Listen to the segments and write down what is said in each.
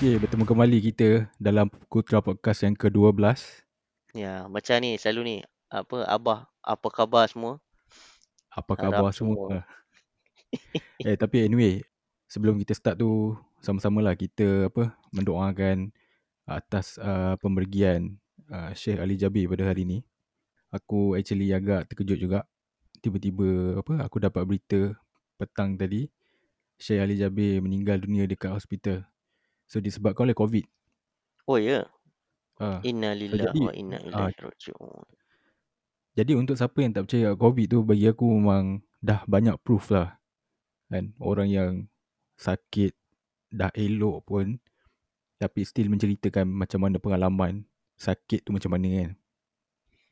Okey, bertemu kembali kita dalam Kutra Podcast yang ke-12. Ya, macam ni selalu ni. Apa abah, apa khabar semua? Apa Harap khabar semua. semua? eh, tapi anyway, sebelum kita start tu, sama-samalah kita apa mendoakan atas uh, pemergian uh, Sheikh Ali Jabir pada hari ni. Aku actually agak terkejut juga. Tiba-tiba apa aku dapat berita petang tadi Sheikh Ali Jabir meninggal dunia dekat hospital. So disebabkan oleh COVID. Oh ya. Uh, Inna so lillahi jadi wa inna ilaihi raji'un. Jadi untuk siapa yang tak percaya COVID tu bagi aku memang dah banyak proof lah. Kan orang yang sakit dah elok pun tapi still menceritakan macam mana pengalaman sakit tu macam mana kan.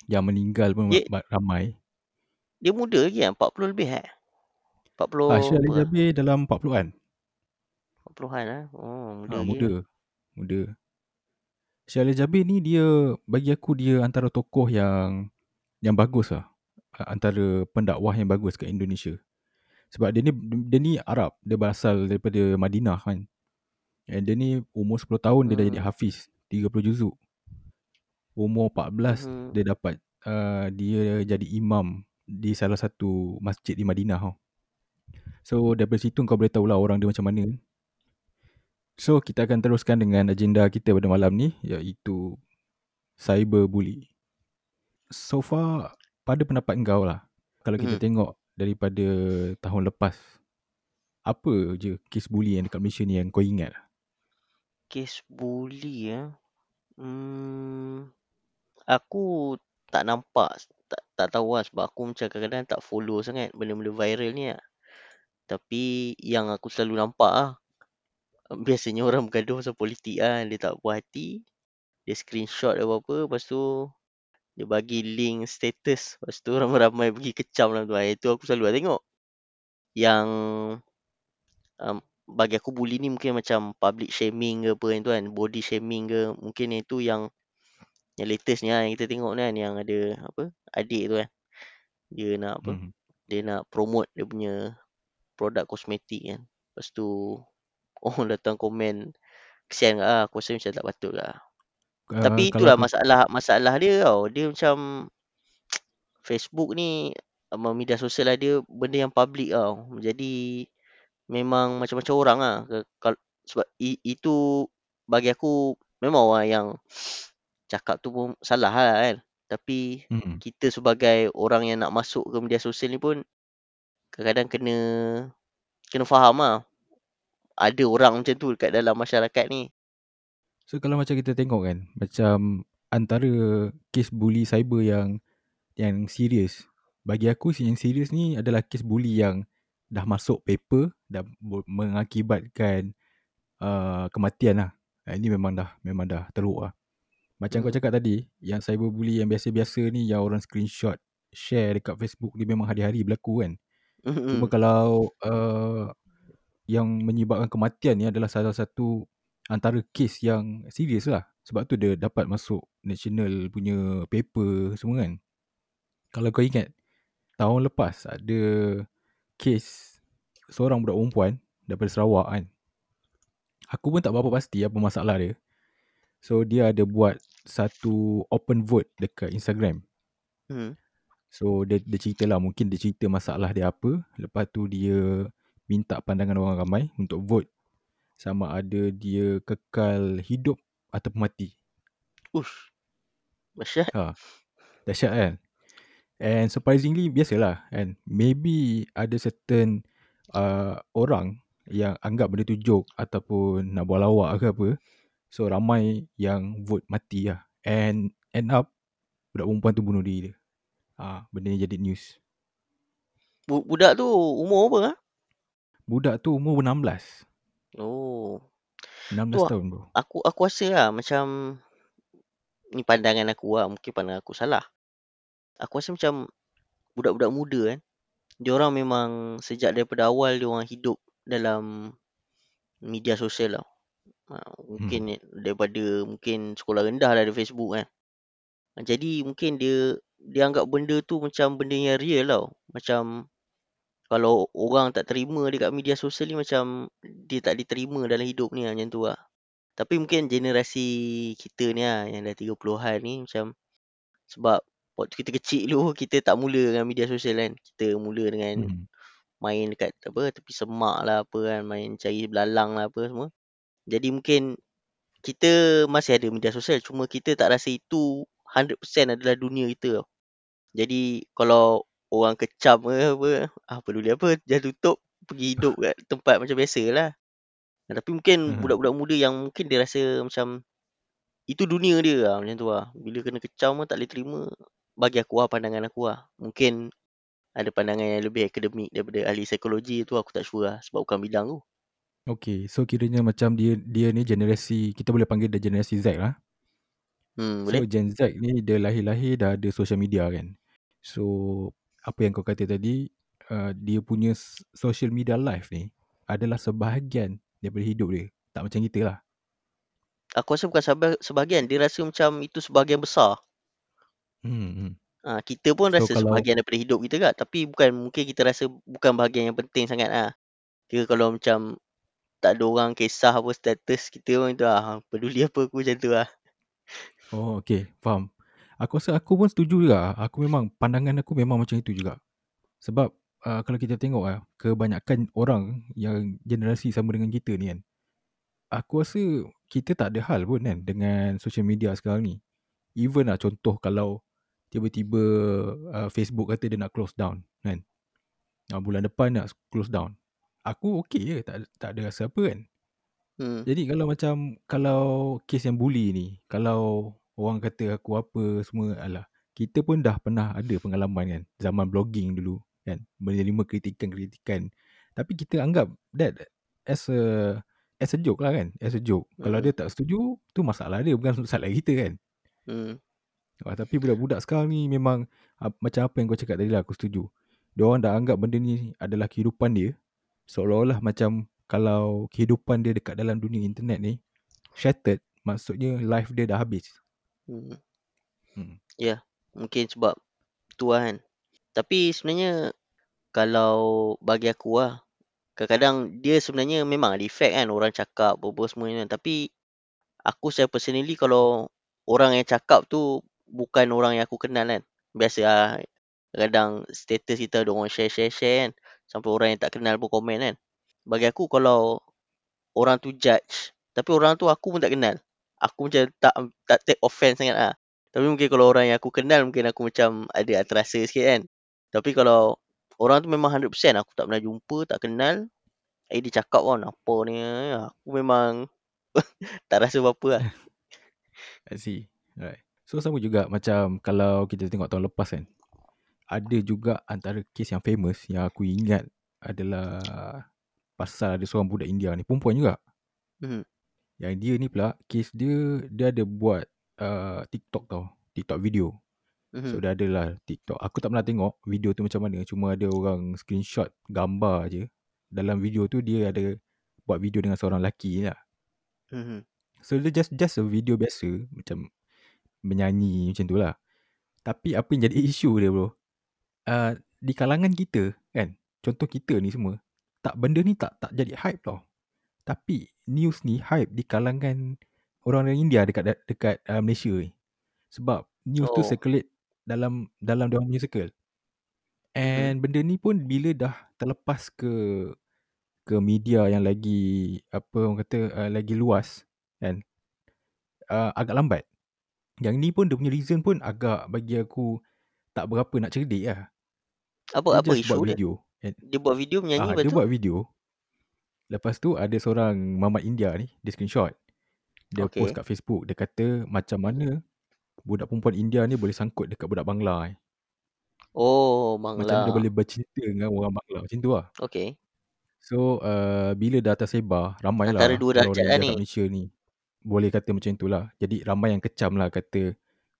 Yang meninggal pun Dia- ramai. Dia muda lagi kan? 40 lebih eh? 40 Ah, Syed Ali apa? Jabir dalam 40-an. 40-an ah. Oh, muda lagi. muda. Muda. Syed Ali Jabir ni dia bagi aku dia antara tokoh yang yang bagus lah. Ah, Antara pendakwah yang bagus kat Indonesia. Sebab dia ni dia ni Arab, dia berasal daripada Madinah kan. And dia ni umur 10 tahun dia dah jadi Hmm. hafiz, 30 juzuk. Umur 14 Mhm. dia dapat uh, dia jadi imam di salah satu masjid di Madinah tau. So daripada situ kau boleh tahulah orang dia macam mana. So kita akan teruskan dengan agenda kita pada malam ni iaitu cyberbully. So far pada pendapat kau lah kalau kita Hmm. tengok daripada tahun lepas apa je kes bully yang dekat Malaysia ni yang kau ingat? Kes bully ya. Hmm. Aku tak nampak tak tak tahu lah sebab aku macam kadang-kadang tak follow sangat benda-benda viral ni lah. Tapi yang aku selalu nampak ah biasanya orang bergaduh pasal politik ah. Dia tak puas hati. Dia screenshot apa-apa lepas tu dia bagi link status. Lepas tu ramai-ramai pergi kecam dalam tu. Ah, itu aku selalu lah tengok yang um, bagi aku bully ni mungkin macam public shaming ke apa yang tu kan. Body shaming ke. Mungkin yang itu yang yang latest ni lah yang kita tengok ni kan. Yang ada apa adik tu kan. Dia nak apa Hmm. dia nak promote dia punya produk kosmetik kan. Lepas tu orang datang komen kesian lah aku rasa macam tak patut lah Uh, Tapi kalau itulah kau- masalah masalah dia tau. Dia macam Facebook ni media sosial lah dia benda yang public tau. Jadi memang macam-macam orang lah. Ke- kal- Sebab i, itu bagi aku memang orang yang cakap tu pun salah lah kan. Tapi Hmm. kita sebagai orang yang nak masuk ke media sosial ni pun kadang-kadang kena kena faham lah. Ada orang macam tu dekat dalam masyarakat ni. So kalau macam kita tengok kan Macam Antara Kes bully cyber yang Yang serius Bagi aku yang serius ni Adalah kes bully yang Dah masuk paper Dan mengakibatkan uh, Kematian lah Ini memang dah Memang dah teruk lah Macam kau Hmm. cakap tadi Yang cyberbully yang biasa-biasa ni Yang orang screenshot Share dekat Facebook Dia memang hari-hari berlaku kan Cuma Hmm. kalau uh, Yang menyebabkan kematian ni Adalah salah satu Antara kes yang serius lah. Sebab tu dia dapat masuk National punya paper semua kan. Kalau kau ingat Tahun lepas ada Kes Seorang budak perempuan Daripada Sarawak kan. Aku pun tak berapa pasti Apa masalah dia. So dia ada buat Satu open vote Dekat Instagram. Hmm. So dia, dia cerita lah Mungkin dia cerita masalah dia apa. Lepas tu dia Minta pandangan orang ramai Untuk vote Sama ada dia kekal hidup Ataupun mati Ush. Dahsyat. ha. Dahsyat kan And surprisingly Biasalah kan Maybe ada certain uh, Orang Yang anggap benda tu joke Ataupun nak buat lawak ke apa So ramai yang vote mati lah And end up Budak perempuan tu bunuh diri dia ha, Benda ni jadi news Bu- Budak tu umur apa ah? Budak tu umur 16 Oh. 16 Tu, tahun bro Aku aku rasa lah macam ni pandangan aku lah, mungkin pandangan aku salah. Aku rasa macam budak-budak muda kan, dia orang memang sejak daripada awal dia orang hidup dalam media sosial. Ha, mungkin hmm. daripada mungkin sekolah rendah dah ada Facebook kan. Ha, jadi mungkin dia dia anggap benda tu macam benda yang real tau. Macam kalau orang tak terima dekat media sosial ni macam dia tak diterima dalam hidup ni lah, macam tu lah. Tapi mungkin generasi kita ni lah yang dah 30-an ni macam sebab waktu kita kecil dulu kita tak mula dengan media sosial kan. Kita mula dengan Mhm. main dekat apa tepi semak lah apa kan, main cari belalang lah apa semua. Jadi mungkin kita masih ada media sosial cuma kita tak rasa itu 100% adalah dunia kita tau. Jadi kalau orang kecam ke apa, ah peduli apa, dah tutup pergi hidup kat tempat macam biasa lah. Tapi mungkin Aha. budak-budak muda yang mungkin dia rasa macam itu dunia dia lah macam tu lah. Bila kena kecam tak boleh terima. Bagi aku lah pandangan aku lah. Mungkin ada pandangan yang lebih akademik daripada ahli psikologi tu aku tak sure lah sebab bukan bidang tu. Okay, so kiranya macam dia dia ni generasi, kita boleh panggil dia generasi Z lah. Hmm, So boleh? Gen Z ni dia lahir-lahir dah ada social media kan. So apa yang kau kata tadi, uh, dia punya social media life ni adalah sebahagian daripada hidup dia. Tak macam kita lah. Aku rasa bukan seba- sebahagian. Dia rasa macam itu sebahagian besar. Hmm, hmm. Ha, kita pun So rasa kalau sebahagian daripada hidup kita kan. Tapi bukan mungkin kita rasa bukan bahagian yang penting sangat lah. Kira kalau macam tak ada orang kisah apa status kita pun itu lah. Peduli apa aku macam tu lah. Oh okay, faham. Aku rasa aku pun setuju juga. Aku memang, pandangan aku memang macam itu juga. Sebab uh, kalau kita tengok lah, kebanyakan orang yang generasi sama dengan kita ni kan, aku rasa kita tak ada hal pun kan dengan social media sekarang ni. Even lah contoh kalau tiba-tiba uh, Facebook kata dia nak close down kan. Uh, bulan depan nak close down. Aku okay je, tak, tak ada rasa apa kan. Hmm. Jadi kalau macam kalau kes yang bully ni, kalau orang kata aku apa semua alah, kita pun dah pernah ada pengalaman kan zaman blogging dulu kan menerima kritikan-kritikan. Tapi kita anggap that as a as a joke lah kan, as a joke. Hmm. Kalau Hmm. dia tak setuju, tu masalah dia bukan masalah kita kan. Hmm. Ah, tapi budak-budak sekarang ni memang uh, macam apa yang kau cakap tadi lah aku setuju. Dia orang dah anggap benda ni adalah kehidupan dia. Seolah-olah macam kalau kehidupan dia dekat dalam dunia internet ni shattered, maksudnya life dia dah habis. Hmm. Hmm. Ya, mungkin sebab tu lah kan. Tapi sebenarnya kalau bagi aku lah, kadang-kadang dia sebenarnya memang ada effect kan orang cakap apa-apa semua ni kan. Tapi aku saya personally kalau orang yang cakap tu bukan orang yang aku kenal kan. Biasa lah, kadang status kita ada orang share-share-share kan. Sampai orang yang tak kenal pun komen kan. Bagi aku kalau orang tu judge, tapi orang tu aku pun tak kenal. Aku macam tak tak take offense sangat lah. Tapi mungkin kalau orang yang aku kenal mungkin aku macam ada terasa sikit kan. Tapi kalau orang tu memang 100% aku tak pernah jumpa, tak kenal. Eh dia cakap kan apa ni. Aku memang tak rasa apa-apa lah. I see. Right. So sama juga macam kalau kita tengok tahun lepas kan. Ada juga antara kes yang famous yang aku ingat adalah pasal ada seorang budak India ni. Perempuan juga. Hmm. Yang dia ni pula, kes dia, dia ada buat uh, TikTok tau. TikTok video. Mhm. So dia ada lah TikTok. Aku tak pernah tengok video tu macam mana. Cuma ada orang screenshot gambar je. Dalam video tu dia ada buat video dengan seorang lelaki lah. Mhm. So dia just just a video biasa. Macam menyanyi macam tu lah. Tapi apa yang jadi isu dia bro. Uh, di kalangan kita kan. Contoh kita ni semua. Tak benda ni tak tak jadi hype tau. Tapi news ni hype di kalangan orang dari India dekat dekat uh, Malaysia ni. Sebab news tu Oh. circulate dalam dalam dia punya circle. Mhm. And benda ni pun bila dah terlepas ke ke media yang lagi apa orang kata uh, lagi luas kan uh, agak lambat. Yang ni pun dia punya reason pun agak bagi aku tak berapa nak cerdik lah. Apa Dia apa isu buat dia? video. And, Dia buat video menyanyi ah, lepas dia tu? buat video. Lepas tu ada seorang mamat India ni, dia screenshot. Dia Okay. post kat Facebook. Dia kata macam mana budak perempuan India ni boleh sangkut dekat budak Bangla ni. Oh, Macam dia Bangla. boleh bercinta dengan orang Bangla. Macam tu lah. Okay. So uh, bila dah tersebar, ramai Antara lah dua orang-orang darjat lah ni. Malaysia ni. Boleh kata macam itulah. Jadi ramai yang kecam lah kata,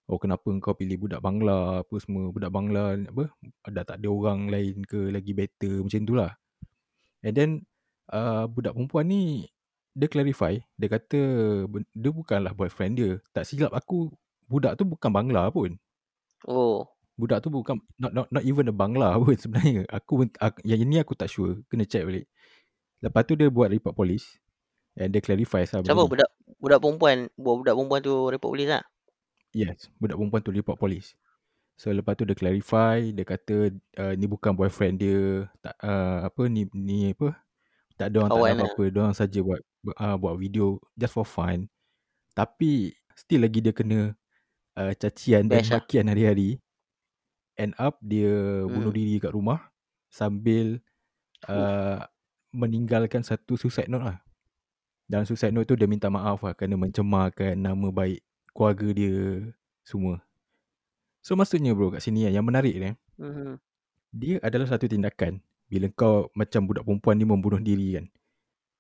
oh kenapa kau pilih budak Bangla apa semua. Budak Bangla apa, dah tak ada orang lain ke lagi better macam tu lah. And then uh, budak perempuan ni, dia clarify, dia kata ben- dia bukanlah boyfriend dia. Tak silap aku, budak tu bukan Bangla pun. Oh. Budak tu bukan not not not even a Bangla pun sebenarnya. Aku, yang ini aku tak sure, kena check balik. Lepas tu dia buat report polis. And dia clarify benda Siapa ni. budak budak perempuan budak perempuan tu report polis lah. Yes, budak perempuan tu report polis. So lepas tu dia clarify, dia kata uh, ni bukan boyfriend dia, tak uh, apa ni ni apa? Tak ada orang tak Kawan ada lah. apa-apa, dia orang saja buat uh, buat video just for fun. Tapi still lagi dia kena uh, cacian dan Bash lah. makian hari-hari. End up dia bunuh Hmm. diri kat rumah sambil uh, meninggalkan satu suicide note lah. Dalam suicide note tu dia minta maaf lah kerana mencemarkan nama baik keluarga dia semua. So maksudnya bro kat sini yang menarik ni, Mhm. dia adalah satu tindakan bila kau macam budak perempuan ni membunuh diri kan.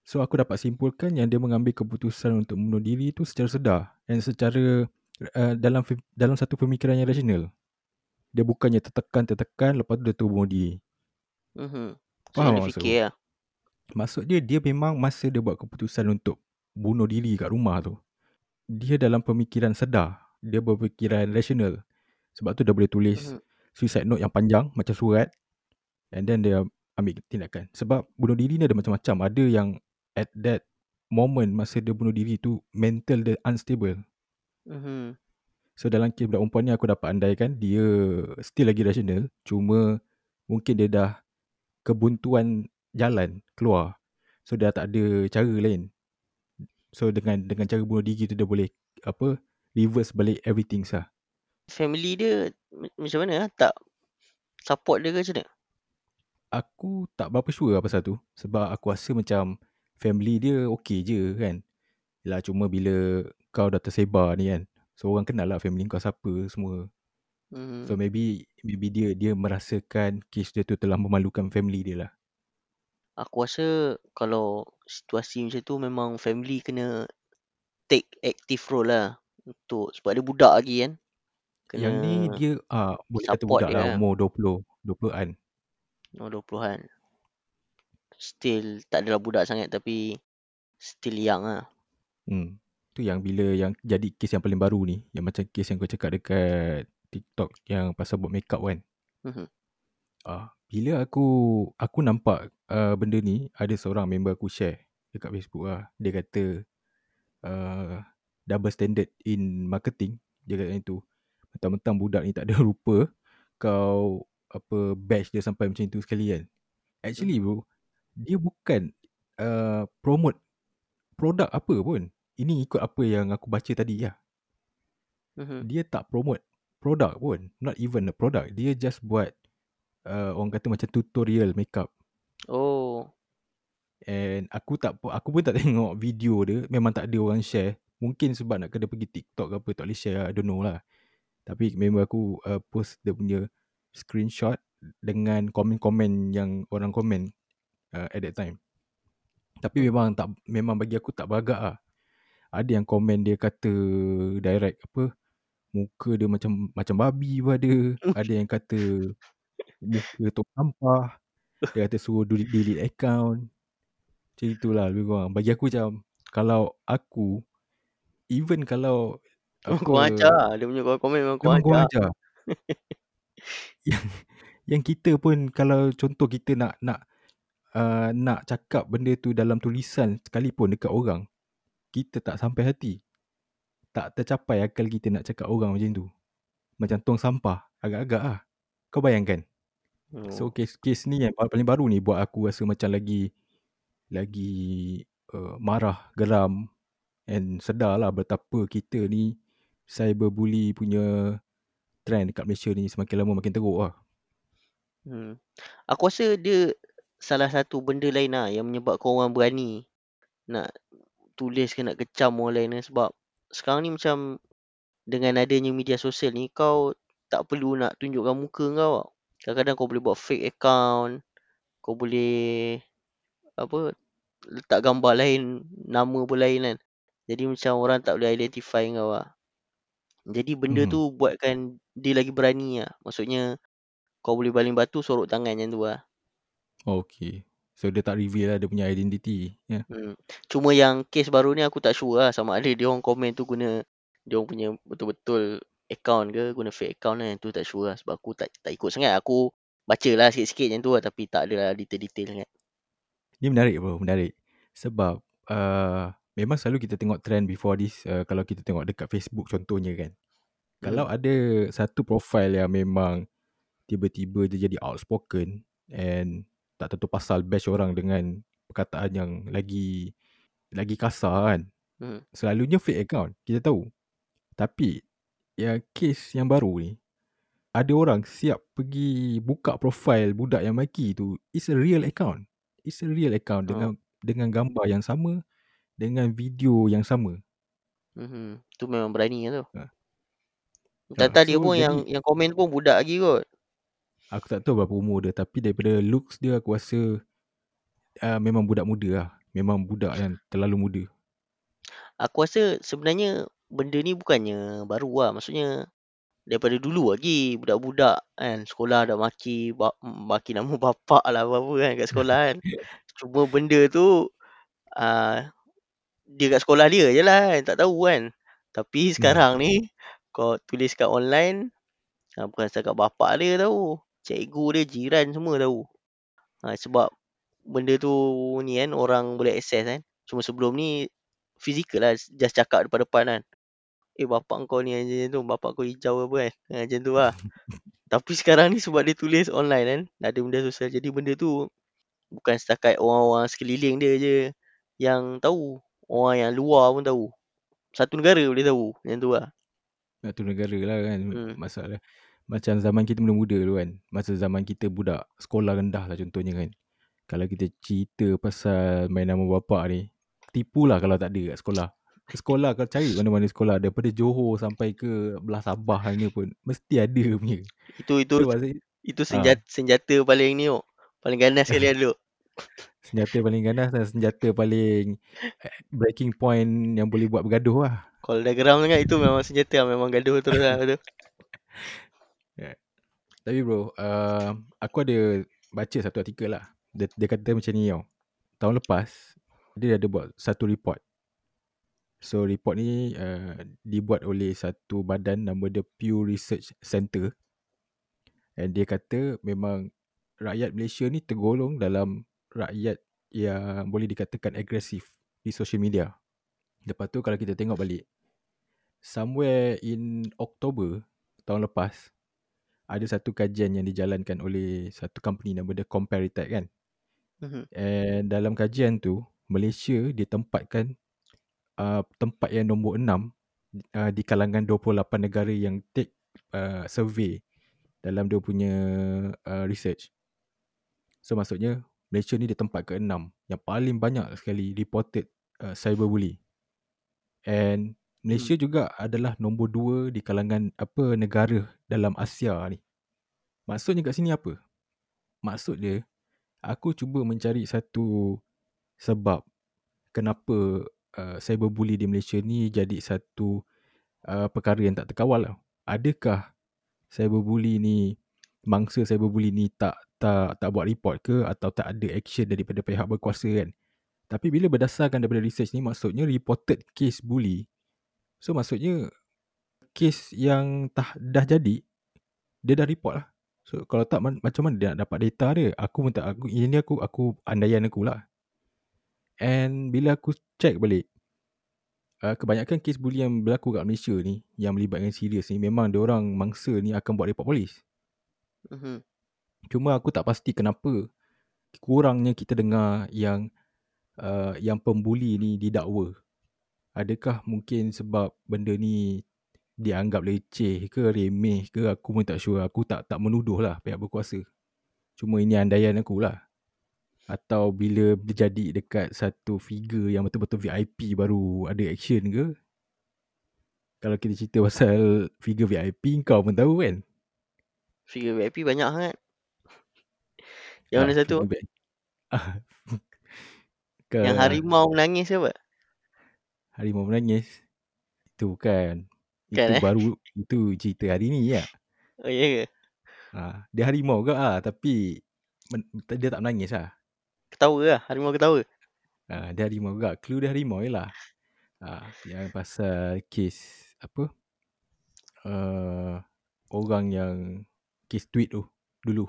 So aku dapat simpulkan yang dia mengambil keputusan untuk membunuh diri tu secara sedar dan secara uh, dalam dalam satu pemikiran yang rasional. Dia bukannya tertekan-tertekan lepas tu dia tu bunuh diri. Mhm. Faham dia maksud fikir lah. Maksud dia dia memang masa dia buat keputusan untuk bunuh diri kat rumah tu. Dia dalam pemikiran sedar, dia berfikiran rasional. Sebab tu dia boleh tulis Mhm. suicide note yang panjang macam surat and then dia ambil tindakan. Sebab bunuh diri ni ada macam-macam. Ada yang at that moment masa dia bunuh diri tu mental dia unstable. Mhm. So dalam kes budak perempuan ni aku dapat andaikan dia still lagi rasional. Cuma mungkin dia dah kebuntuan jalan keluar. So dia tak ada cara lain. So dengan dengan cara bunuh diri tu dia boleh apa reverse balik everything sah. Family dia ma- macam mana lah? Tak support dia ke macam mana? Aku tak berapa sure lah pasal tu. Sebab aku rasa macam family dia okay je kan. Yelah cuma bila kau dah tersebar ni kan. So orang kenal lah family kau siapa semua. So Mhm. maybe maybe dia dia merasakan kes dia tu telah memalukan family dia lah. Aku rasa kalau situasi macam tu memang family kena take active role lah untuk sebab dia budak lagi kan. Kena Yang ni dia ah boleh kata budak dia lah lah. umur 20, 20-an. Umur 20-an. Still tak adalah budak sangat tapi still young lah. Hmm. Tu yang bila yang jadi kes yang paling baru ni, yang macam kes yang kau cakap dekat TikTok yang pasal buat makeup kan. Mhm. Ah, bila aku aku nampak uh, benda ni ada seorang member aku share dekat Facebook lah. Dia kata uh, double standard in marketing. Dia kata macam tu. Mentang-mentang budak ni tak ada rupa, kau apa bash dia sampai macam tu sekali kan. Actually bro, dia bukan uh, promote produk apa pun. Ini ikut apa yang aku baca tadi lah. Dia tak promote produk pun. Not even a product. Dia just buat uh, orang kata macam tutorial makeup. Oh. And aku tak aku pun tak tengok video dia. Memang tak ada orang share. Mungkin sebab nak kena pergi TikTok ke apa tak boleh share. I don't know lah. Tapi memang aku uh, post dia punya screenshot dengan komen-komen yang orang komen uh, at that time. Tapi Hmm. memang tak memang bagi aku tak beragak lah. Ada yang komen dia kata direct apa muka dia macam macam babi pun ada. Ada yang kata muka tu sampah. Dia kata suruh delete, delete account. Macam itulah lebih kurang. Bagi aku macam kalau aku even kalau apa kurang ajar lah. Dia punya komen memang kurang ajar. yang yang kita pun kalau contoh kita nak nak uh, nak cakap benda tu dalam tulisan sekalipun dekat orang, kita tak sampai hati. Tak tercapai akal kita nak cakap orang macam tu. Macam tong sampah. Agak-agak lah. Kau bayangkan. So Oh. kes-kes ni yang paling baru ni buat aku rasa macam lagi lagi uh, marah, geram and sedar lah betapa kita ni cyberbully punya trend dekat Malaysia ni semakin lama makin teruk lah. Hmm. Aku rasa dia salah satu benda lain lah yang menyebabkan orang berani nak tulis ke nak kecam orang lain lah. sebab sekarang ni macam dengan adanya media sosial ni kau tak perlu nak tunjukkan muka kau tau. Kadang-kadang kau boleh buat fake account, kau boleh apa letak gambar lain, nama pun lain kan. Jadi macam orang tak boleh identify kau lah. Jadi benda Mhm. tu buatkan dia lagi berani lah. Maksudnya kau boleh baling batu sorok tangan macam tu lah. Okay. So dia tak reveal lah dia punya identiti. Ya. Hmm. Cuma yang kes baru ni aku tak sure lah sama ada dia orang komen tu guna dia orang punya betul-betul account ke guna fake account lah yang tu tak sure lah sebab aku tak tak ikut sangat aku baca lah sikit-sikit macam tu lah tapi tak ada lah detail-detail sangat. Ni menarik bro, menarik. Sebab uh, memang selalu kita tengok trend before this uh, kalau kita tengok dekat Facebook contohnya kan. Hmm. Kalau ada satu profile yang memang tiba-tiba dia jadi outspoken and tak tentu pasal bash orang dengan perkataan yang lagi lagi kasar kan. Hmm. Selalunya fake account, kita tahu. Tapi yang case yang baru ni ada orang siap pergi buka profile budak yang maki tu it's a real account. It's a real account oh. dengan dengan gambar yang sama dengan video yang sama. Mhm. Tu memang berani lah tu. Ha. Tata ha. dia so, pun jadi, yang yang komen pun budak lagi kot. Aku tak tahu berapa umur dia tapi daripada looks dia aku rasa uh, memang budak muda lah. Memang budak yang terlalu muda. Aku rasa sebenarnya benda ni bukannya baru lah. Maksudnya daripada dulu lagi budak-budak kan sekolah dah maki maki nama bapak lah apa-apa kan kat sekolah kan. Cuma benda tu uh, dia kat sekolah dia je lah kan. Tak tahu kan. Tapi sekarang hmm. ni kau tulis kat online uh, bukan setakat bapak dia tahu cikgu dia, jiran semua tahu. Ha, sebab benda tu ni kan orang boleh access kan. Cuma sebelum ni fizikal lah just cakap depan-depan kan. Eh bapak kau ni macam tu, bapak kau hijau apa kan. Ha, macam tu lah. Tapi sekarang ni sebab dia tulis online kan, ada benda sosial. Jadi benda tu bukan setakat orang-orang sekeliling dia je yang tahu. Orang yang luar pun tahu. Satu negara boleh tahu. Macam tu lah. Satu negara lah kan hmm. masalah. Macam zaman kita muda-muda dulu kan. Masa zaman kita budak sekolah rendah lah contohnya kan. Kalau kita cerita pasal main nama bapak ni. Tipulah kalau tak ada kat sekolah. Sekolah kalau cari mana-mana sekolah. Daripada Johor sampai ke belah Sabah ni pun. Mesti ada punya. Itu itu so, itu senjata, ha. senjata paling ni oh. Paling ganas sekali ada. Senjata paling ganas dan senjata paling eh, breaking point yang boleh buat bergaduh lah. Kalau dah geram sangat itu memang senjata memang gaduh terus lah tu. Yeah. Tapi bro, uh, aku ada baca satu artikel lah. Dia, dia kata macam ni tau. Tahun lepas, dia ada buat satu report. So report ni uh, dibuat oleh satu badan nama dia Pew Research Center. And dia kata memang rakyat Malaysia ni tergolong dalam rakyat yang boleh dikatakan agresif di social media. Lepas tu kalau kita tengok balik, somewhere in October tahun lepas, ada satu kajian yang dijalankan oleh satu company nama dia Comparative kan. Mm-hmm. And dalam kajian tu, Malaysia ditempatkan uh, tempat yang nombor enam uh, di kalangan 28 negara yang take uh, survey dalam dia punya uh, research. So maksudnya Malaysia ni di tempat ke-6 yang paling banyak sekali reported uh, cyberbully. And Malaysia hmm. juga adalah nombor dua di kalangan apa negara dalam Asia ni. Maksudnya kat sini apa? Maksud dia, aku cuba mencari satu sebab kenapa uh, cyberbully di Malaysia ni jadi satu uh, perkara yang tak terkawal lah. Adakah cyberbully ni, mangsa cyberbully ni tak tak tak buat report ke atau tak ada action daripada pihak berkuasa kan? Tapi bila berdasarkan daripada research ni, maksudnya reported case bully. So maksudnya Kes yang dah, dah jadi Dia dah report lah. So kalau tak macam mana dia nak dapat data dia? Aku pun tak aku, Ini aku aku andaian aku lah. And bila aku check balik uh, Kebanyakan kes bully yang berlaku kat Malaysia ni Yang melibatkan serius ni Memang dia orang mangsa ni akan buat report polis. Uh-huh. Cuma aku tak pasti kenapa Kurangnya kita dengar yang uh, Yang pembuli ni didakwa Adakah mungkin sebab benda ni dianggap leceh ke remeh ke aku pun tak sure. Aku tak tak menuduh lah pihak berkuasa. Cuma ini andaian aku lah. Atau bila berjadi dekat satu figure yang betul-betul VIP baru ada action ke. Kalau kita cerita pasal figure VIP kau pun tahu kan. Figure VIP banyak sangat. Yang mana ah, satu? ke... Yang harimau menangis apa? harimau menangis. Itu bukan. Kan, itu eh? baru itu cerita hari ni ya. Oh ya ke? Ha, dia harimau ke ah tapi men, dia tak menangis ah. Ketawa lah, harimau ketawa. Ha, dia harimau juga. Clue dia harimau jelah. Ha, yang pasal kes apa? Uh, orang yang kes tweet tu dulu.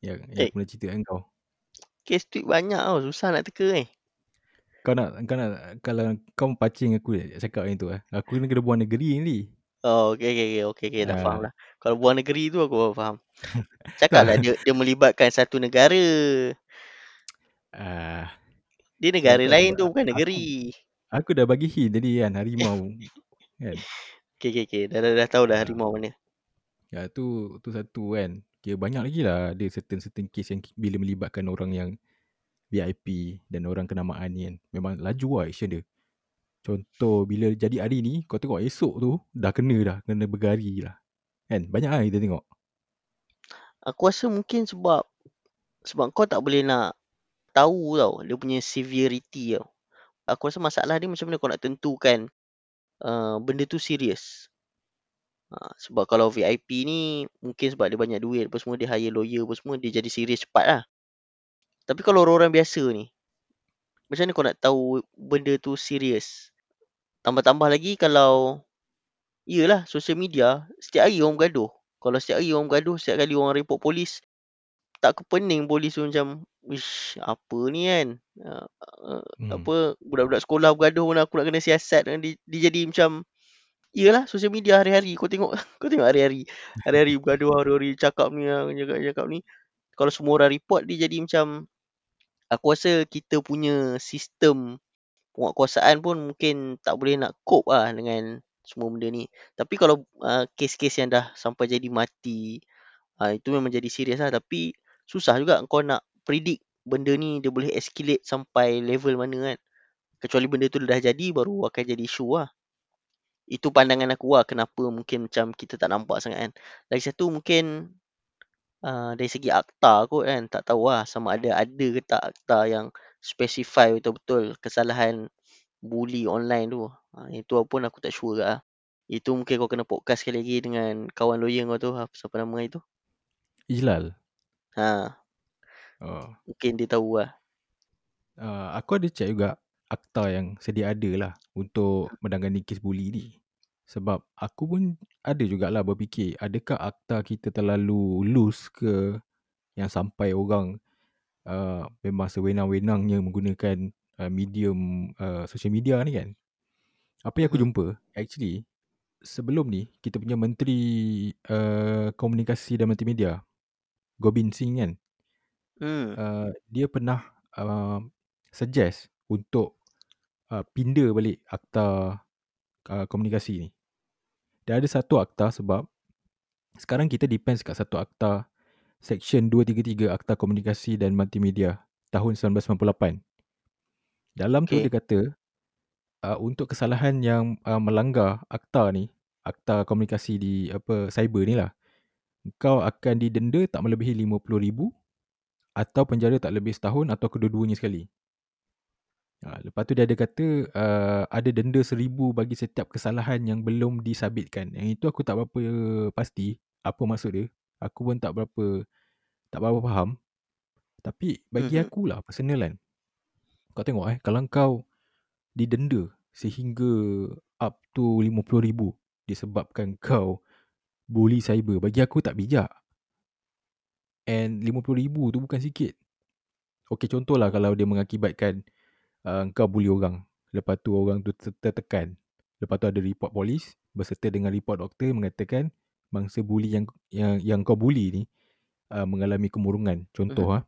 Yang, yang eh. pernah cerita dengan kau. Kes tweet banyak tau. Susah nak teka ni. Eh. Kau nak kau nak kalau kau pancing aku cakap macam tu eh. Aku ni kena buang negeri ni. Oh, okey okey okey okey okay, dah Ah. faham lah. Kalau buang negeri tu aku faham. Cakaplah dia dia melibatkan satu negara. Ah, Dia negara tu lain aku- tu bukan aku- negeri. aku dah bagi hint tadi kan harimau. kan. Okey okey okey. Dah dah, dah tahu dah Ah. harimau mana. Ya tu tu satu kan. Kira banyak lagi lah ada certain-certain case yang bila melibatkan orang yang VIP dan orang kenamaan ni kan. Memang laju lah action dia. Contoh bila jadi hari ni kau tengok esok tu dah kena dah. Kena bergari lah. Kan banyak lah kita tengok. Aku rasa mungkin sebab sebab kau tak boleh nak tahu tau dia punya severity tau. Aku rasa masalah dia macam mana kau nak tentukan uh, benda tu serius. Ha, sebab kalau VIP ni mungkin sebab dia banyak duit apa semua dia hire lawyer apa semua dia jadi serius cepat lah. Tapi kalau orang-orang biasa ni macam mana kau nak tahu benda tu serius? Tambah-tambah lagi kalau Iyalah social media setiap hari orang bergaduh. Kalau setiap hari orang bergaduh, setiap kali orang report polis tak ke pening polis tu macam Wish apa ni kan uh, uh, Hmm. apa budak-budak sekolah bergaduh pun aku nak kena siasat dia, dia jadi macam Iyalah social media hari-hari. Kau tengok kau tengok hari-hari. Hari-hari bergaduh hari-hari cakap ni ah, cakap cakap ni. Kalau semua orang report dia jadi macam aku rasa kita punya sistem penguatkuasaan pun mungkin tak boleh nak cope lah dengan semua benda ni. Tapi kalau uh, kes-kes yang dah sampai jadi mati uh, itu memang jadi serius lah tapi susah juga kau nak predict benda ni dia boleh escalate sampai level mana kan. Kecuali benda tu dah jadi baru akan jadi isu lah itu pandangan aku lah kenapa mungkin macam kita tak nampak sangat kan. Lagi satu mungkin uh, dari segi akta kot kan tak tahu lah sama ada ada ke tak akta yang specify betul-betul kesalahan bully online tu. Uh, itu pun aku tak sure lah. Itu mungkin kau kena podcast sekali lagi dengan kawan lawyer kau tu apa siapa nama itu? Ijlal. ha. Oh. mungkin dia tahu lah. Uh, aku ada check juga akta yang sedia ada lah untuk menangani kes bully ni. Sebab aku pun ada jugalah berfikir adakah akta kita terlalu loose ke yang sampai orang uh, memang sewenang-wenangnya menggunakan uh, medium uh, social media ni kan. Apa yang aku Mhm. jumpa actually sebelum ni kita punya menteri uh, komunikasi dan multimedia Gobin Singh kan hmm uh, dia pernah uh, suggest untuk uh, pindah balik akta uh, komunikasi ni. Dan ada satu akta sebab sekarang kita depends kat satu akta Section 233 Akta Komunikasi dan Multimedia tahun 1998. Dalam tu Okay. dia kata uh, untuk kesalahan yang uh, melanggar akta ni, akta komunikasi di apa cyber ni lah, kau akan didenda tak melebihi RM50,000 atau penjara tak lebih setahun atau kedua-duanya sekali. Ha, lepas tu dia ada kata uh, ada denda seribu bagi setiap kesalahan yang belum disabitkan. Yang itu aku tak berapa pasti apa maksud dia. Aku pun tak berapa tak berapa faham. Tapi bagi Mhm. aku lah personal kan. Kau tengok eh kalau kau didenda sehingga up to RM50,000 disebabkan kau bully cyber. Bagi aku tak bijak. And RM50,000 tu bukan sikit. Okey contohlah kalau dia mengakibatkan uh, kau bully orang. Lepas tu orang tu ter- tertekan. Lepas tu ada report polis berserta dengan report doktor mengatakan mangsa bully yang yang yang kau bully ni uh, mengalami kemurungan. Contoh ah.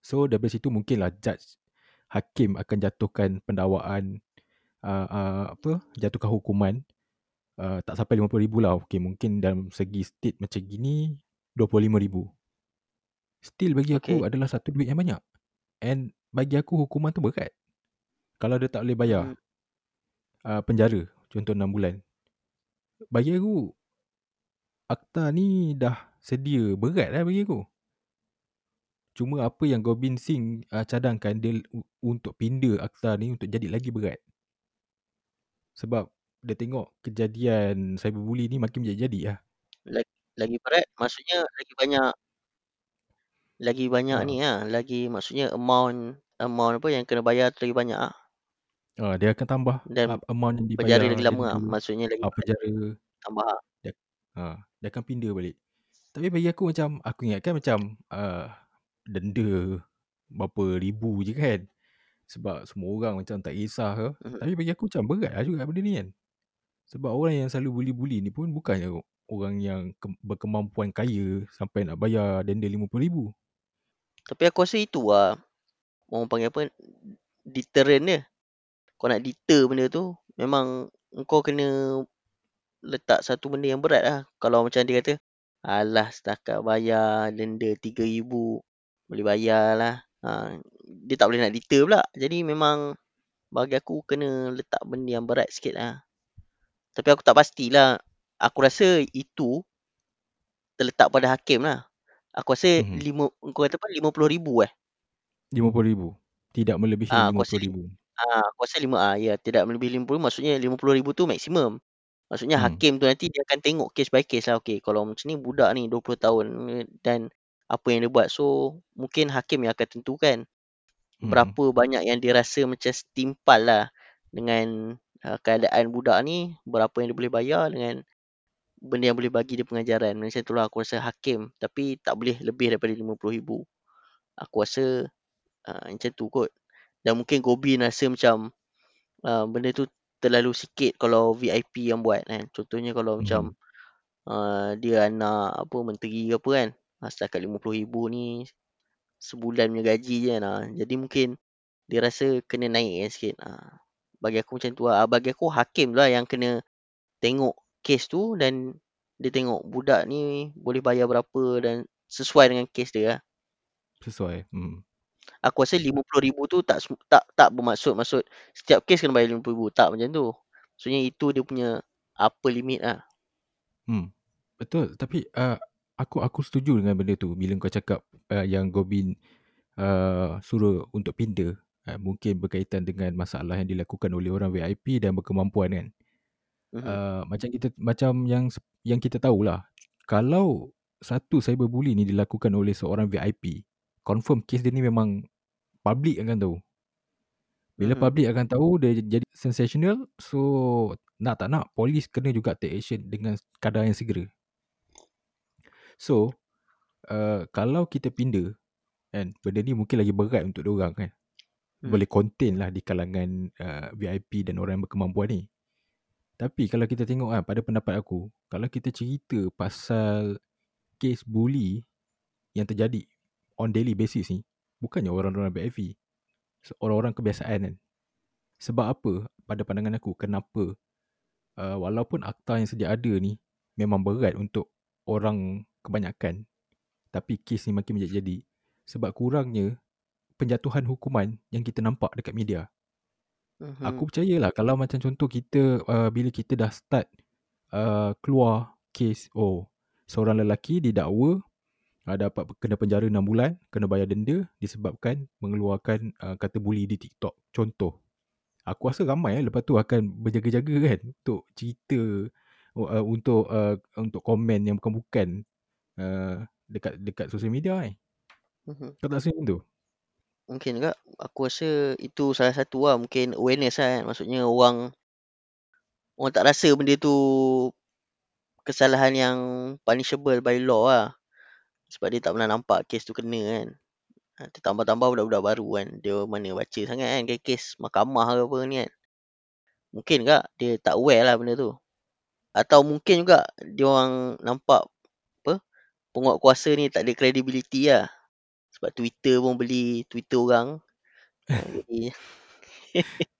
So daripada situ mungkinlah judge hakim akan jatuhkan pendakwaan uh, uh, apa jatuhkan hukuman uh, tak sampai RM50,000 lah. Okey mungkin dalam segi state macam gini RM25,000. Still bagi aku Okay. adalah satu duit yang banyak. And bagi aku hukuman tu berat. Kalau dia tak boleh bayar Hmm. uh, penjara contoh 6 bulan. Bagi aku akta ni dah sedia berat lah bagi aku. Cuma apa yang Gobin Singh uh, cadangkan dia untuk pindah akta ni untuk jadi lagi berat. Sebab dia tengok kejadian cyberbully ni makin jadi-jadi lah. Lagi, lagi berat maksudnya lagi banyak lagi banyak Ha. ni lah. Lagi maksudnya amount amount apa yang kena bayar tu lagi banyak lah. Uh, dia akan tambah Dan amount yang dibayar penjara lagi lama lah. denda, Maksudnya lagi berat penjara tambah lah. dia, uh, dia akan pindah balik. Tapi bagi aku macam aku ingatkan macam uh, denda berapa ribu je kan. Sebab semua orang macam tak kisah ke. Mhm. Tapi bagi aku macam berat lah juga benda ni kan. Sebab orang yang selalu bully-bully ni pun bukannya orang yang ke- berkemampuan kaya sampai nak bayar denda RM50,000. Tapi aku rasa itu lah. Orang panggil apa? Deterrent dia. Kau nak deter benda tu, memang kau kena letak satu benda yang berat lah. Kalau macam dia kata, alah setakat bayar denda RM3,000, boleh bayar lah. Ha, dia tak boleh nak deter pula. Jadi memang bagi aku kena letak benda yang berat sikit lah. Tapi aku tak pastilah. Aku rasa itu terletak pada hakim lah. Aku rasa Mhm. lima, kau kata apa, RM50,000 eh? RM50,000. Tidak melebihi Ah, aku rasa RM50,000. Ah, aku rasa lima ah ya tidak melebihi 50 maksudnya 50,000 tu maksimum. Maksudnya Hmm. hakim tu nanti dia akan tengok case by case lah. Okey, kalau macam ni budak ni 20 tahun eh, dan apa yang dia buat. So, mungkin hakim yang akan tentukan Hmm. berapa banyak yang dia rasa macam setimpal lah dengan uh, keadaan budak ni, berapa yang dia boleh bayar dengan benda yang boleh bagi dia pengajaran. Macam itulah aku rasa hakim. Tapi tak boleh lebih daripada 50,000. Aku rasa uh, macam tu kot. Dan mungkin Gobi rasa macam uh, benda tu terlalu sikit kalau VIP yang buat kan. Contohnya kalau Mhm. macam uh, dia anak apa menteri ke apa kan. Setakat RM50,000 ni sebulan punya gaji je kan. Uh, jadi mungkin dia rasa kena naik kan sikit. Uh, bagi aku macam tu lah. Bagi aku hakim lah yang kena tengok kes tu dan dia tengok budak ni boleh bayar berapa dan sesuai dengan kes dia lah. Sesuai. Hmm. Aku rasa RM50,000 tu tak tak tak bermaksud maksud setiap kes kena bayar RM50,000. Tak macam tu. Maksudnya itu dia punya upper limit lah. Hmm. Betul. Tapi uh, aku aku setuju dengan benda tu. Bila kau cakap uh, yang Gobin uh, suruh untuk pindah. Uh, mungkin berkaitan dengan masalah yang dilakukan oleh orang VIP dan berkemampuan kan. Mhm. Uh, macam kita macam yang yang kita tahulah. Kalau satu cyberbully ni dilakukan oleh seorang VIP, confirm kes dia ni memang public akan tahu. Bila Mhm. public akan tahu dia jadi sensational, so nak tak nak polis kena juga take action dengan kadar yang segera. So, uh, kalau kita pindah kan, benda ni mungkin lagi berat untuk diorang kan. Hmm. Boleh contain lah di kalangan uh, VIP dan orang yang berkemampuan ni. Tapi kalau kita tengok kan, pada pendapat aku, kalau kita cerita pasal kes bully yang terjadi on daily basis ni, bukannya orang-orang VIP. So, Orang-orang kebiasaan kan. Sebab apa pada pandangan aku, kenapa uh, walaupun akta yang sedia ada ni memang berat untuk orang kebanyakan, tapi kes ni makin menjadi-jadi. Sebab kurangnya penjatuhan hukuman yang kita nampak dekat media. Mhm. Aku percayalah kalau macam contoh kita uh, bila kita dah start uh, keluar kes oh seorang lelaki didakwa uh, dapat kena penjara 6 bulan, kena bayar denda disebabkan mengeluarkan uh, kata bully di TikTok. Contoh. Aku rasa ramai eh, lepas tu akan berjaga-jaga kan untuk cerita uh, untuk uh, untuk komen yang bukan-bukan uh, dekat dekat sosial media eh. Mhm. Kau tak rasa macam tu? Mungkin juga. Aku rasa itu salah satu lah. Mungkin awareness lah kan. Maksudnya orang orang tak rasa benda tu kesalahan yang punishable by law lah. Sebab dia tak pernah nampak kes tu kena kan. Ha, Tambah-tambah budak-budak baru kan. Dia mana baca sangat kan kes mahkamah ke apa ni kan. Mungkin juga dia tak aware lah benda tu. Atau mungkin juga dia orang nampak apa penguat kuasa ni tak ada credibility lah. Sebab Twitter pun beli Twitter orang. Jadi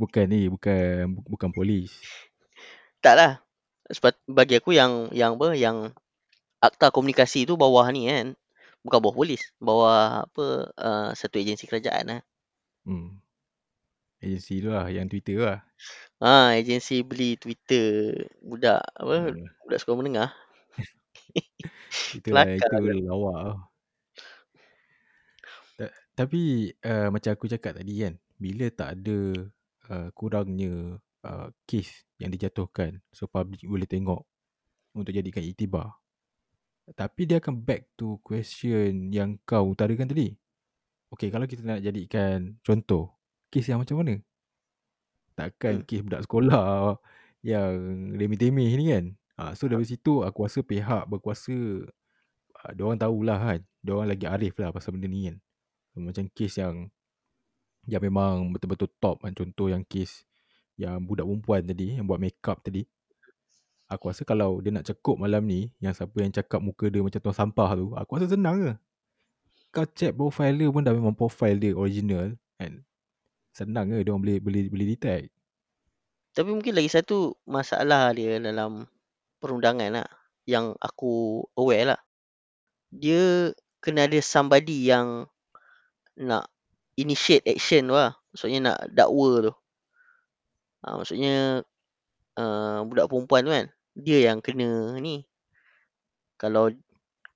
Bukan ni, bukan bu- bukan polis. tak lah. Sebab bagi aku yang yang apa yang akta komunikasi tu bawah ni kan. Bukan bawah polis. Bawah apa uh, satu agensi kerajaan lah. Hmm. Agensi tu lah, yang Twitter lah. Ha, agensi beli Twitter budak apa Hmm. budak sekolah menengah. Itulah, Kelakar itu tu. lawak lah. Tapi uh, macam aku cakap tadi kan, bila tak ada uh, kurangnya uh, kes yang dijatuhkan, so public boleh tengok untuk jadikan iktibar. Tapi dia akan back to question yang kau utarakan tadi. Okay, kalau kita nak jadikan contoh, kes yang macam mana? Takkan Hmm. kes budak sekolah yang remeh-temeh ni kan. Ha, so dari situ aku rasa pihak berkuasa uh, diorang tahulah kan. Diorang lagi arif lah pasal benda ni kan. Macam kes yang yang memang betul-betul top kan. Contoh yang kes yang budak perempuan tadi yang buat makeup tadi. Aku rasa kalau dia nak cekup malam ni, yang siapa yang cakap muka dia macam tuang sampah tu, aku rasa senang je. Kau check profile dia pun dah memang profile dia original kan. Senang je dia orang boleh boleh boleh detect. Tapi mungkin lagi satu masalah dia dalam perundangan lah. Yang aku aware lah. Dia kena ada somebody yang nak initiate action tu lah. Maksudnya nak dakwa tu. Ha, maksudnya uh, budak perempuan tu kan. Dia yang kena ni. Kalau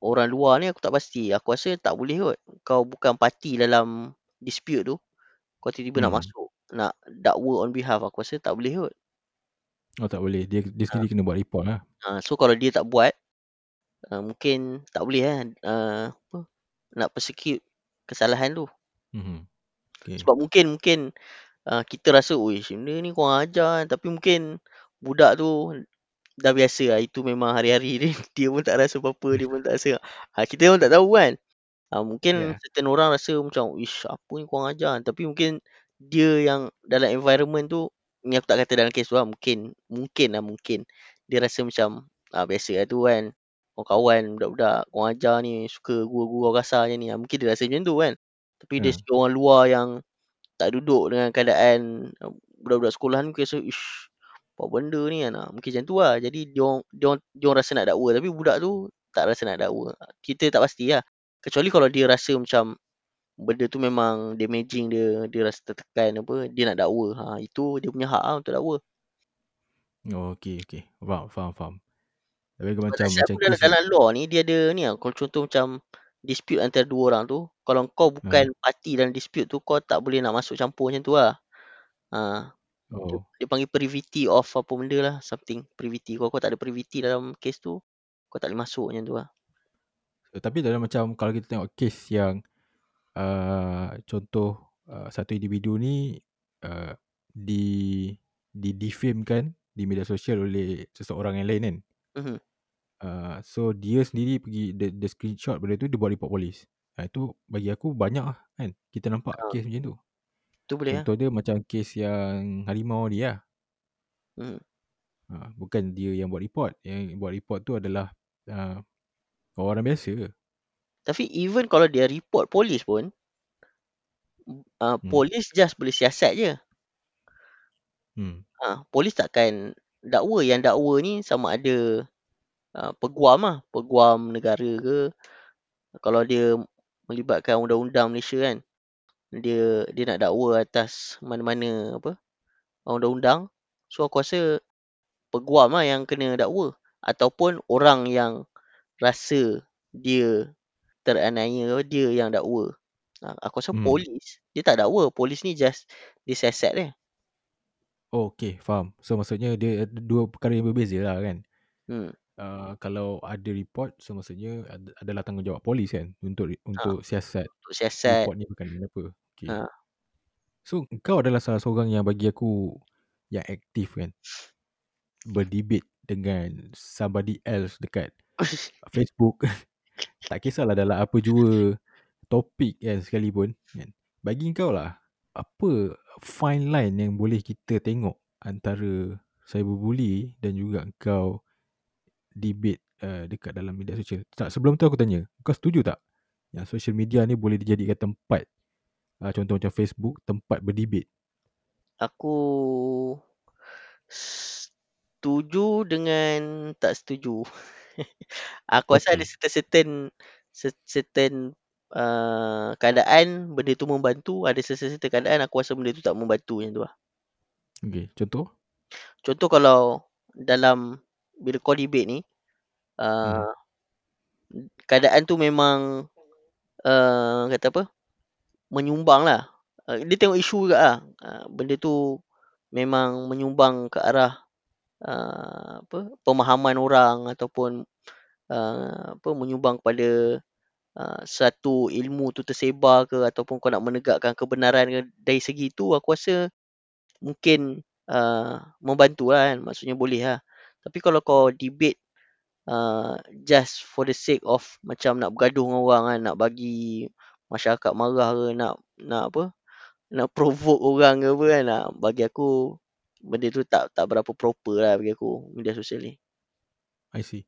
orang luar ni aku tak pasti. Aku rasa tak boleh kot. Kau bukan parti dalam dispute tu. Kau tiba-tiba hmm. nak masuk. Nak dakwa on behalf. Aku rasa tak boleh kot. Oh tak boleh. Dia dia sendiri ha. kena buat report lah. Ha, so kalau dia tak buat. Uh, mungkin tak boleh kan. Uh, apa, nak persecute kesalahan tu. Hmm. Okay. Sebab mungkin mungkin uh, kita rasa, oi, benda ni kurang ajar. Tapi mungkin budak tu dah biasa lah. Itu memang hari-hari dia. Dia pun tak rasa apa-apa. Dia pun tak rasa. Ha, kita pun tak tahu kan. Ha, mungkin yeah. certain orang rasa macam, ish, apa ni kurang ajar. Tapi mungkin dia yang dalam environment tu, ni aku tak kata dalam kes tu lah. Mungkin, mungkin lah mungkin. Dia rasa macam, ah, biasa lah tu kan. Kawan-kawan, budak-budak, kurang ajar ni. Suka gurau-gurau kasar je ni. Ha, mungkin dia rasa macam tu kan. Tapi yeah. dia orang luar yang tak duduk dengan keadaan budak-budak sekolah ni. Rasa, ish, apa benda ni kan. Mungkin macam tu lah. Jadi dia orang, dia orang, dia orang rasa nak dakwa. Tapi budak tu tak rasa nak dakwa. Kita tak pasti lah. Kecuali kalau dia rasa macam benda tu memang damaging dia. Dia rasa tertekan apa. Dia nak dakwa. Ha, itu dia punya hak lah untuk dakwa. Oh, okay, okay. Faham, faham, faham. Tapi macam, macam dalam, dalam law ni, dia ada ni lah. Kalau contoh macam dispute antara dua orang tu. Kalau kau bukan hmm. parti dalam dispute tu, kau tak boleh nak masuk campur macam tu lah. Ha, Oh. Dia panggil privity of apa benda lah. Something privity. Kalau kau tak ada privity dalam case tu, kau tak boleh masuk macam tu lah. Tapi dalam macam kalau kita tengok case yang uh, contoh uh, satu individu ni uh, di di defame kan di media sosial oleh seseorang yang lain kan. Uh-huh. Uh, so dia sendiri pergi the, the screenshot benda tu dia buat report polis. Uh, itu bagi aku banyak lah kan. Kita nampak uh. case macam tu. Tu boleh Contoh lah. dia macam kes yang harimau dia lah. Hmm. Ha, bukan dia yang buat report. Yang buat report tu adalah uh, orang biasa. Tapi even kalau dia report polis pun, uh, hmm. polis just boleh siasat je. Hmm. Ha, polis takkan dakwa. Yang dakwa ni sama ada uh, peguam lah. Peguam negara ke. Kalau dia melibatkan undang-undang Malaysia kan dia dia nak dakwa atas mana-mana apa undang-undang so aku rasa peguam lah yang kena dakwa ataupun orang yang rasa dia teraniaya dia yang dakwa ha, aku rasa hmm. polis dia tak dakwa polis ni just dia siasat dia oh okay faham so maksudnya dia dua perkara yang berbeza lah kan hmm. Uh, kalau ada report so maksudnya adalah tanggungjawab polis kan untuk untuk ha, siasat untuk siasat report ni bukan apa Okay. Ha. So kau adalah salah seorang yang bagi aku yang aktif kan. Berdebate dengan somebody else dekat Facebook. tak kisahlah dalam apa jua topik kan sekalipun. Kan. Bagi kau lah, apa fine line yang boleh kita tengok antara cyberbully dan juga kau debate uh, dekat dalam media sosial. Tak, sebelum tu aku tanya, kau setuju tak yang social media ni boleh dijadikan tempat uh, contoh macam Facebook tempat berdebate? Aku setuju dengan tak setuju. aku okay. rasa ada certain certain uh, keadaan benda tu membantu, ada certain keadaan aku rasa benda tu tak membantu macam tu lah. Okay, contoh? Contoh kalau dalam bila kau debate ni, uh, hmm. keadaan tu memang uh, kata apa? menyumbang lah. Uh, dia tengok isu juga lah. Uh, benda tu memang menyumbang ke arah uh, apa pemahaman orang ataupun uh, apa menyumbang kepada uh, satu ilmu tu tersebar ke ataupun kau nak menegakkan kebenaran ke dari segi tu aku rasa mungkin uh, membantu lah kan maksudnya boleh lah tapi kalau kau debate uh, just for the sake of macam nak bergaduh dengan orang kan nak bagi masyarakat marah ke nak nak apa nak provoke orang ke apa kan. Ah, bagi aku benda tu tak tak berapa proper lah bagi aku media sosial ni. I see.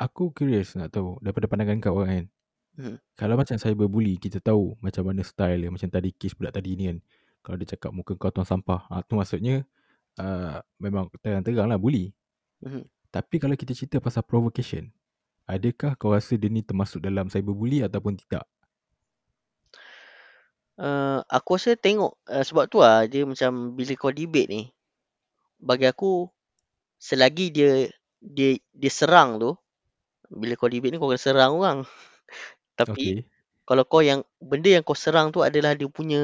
Aku curious nak tahu daripada pandangan kau kan. Hmm. Kalau macam cyberbully kita tahu macam mana style dia macam tadi kes budak tadi ni kan. Kalau dia cakap muka kau tuang sampah, ah tu maksudnya uh, memang terang-terang lah bully. Hmm. Tapi kalau kita cerita pasal provocation, adakah kau rasa dia ni termasuk dalam cyberbully ataupun tidak? Uh, aku rasa tengok uh, sebab tu lah dia macam bila kau debate ni bagi aku selagi dia dia dia serang tu bila kau debate ni kau kena serang orang. Tapi Okay. kalau kau yang benda yang kau serang tu adalah dia punya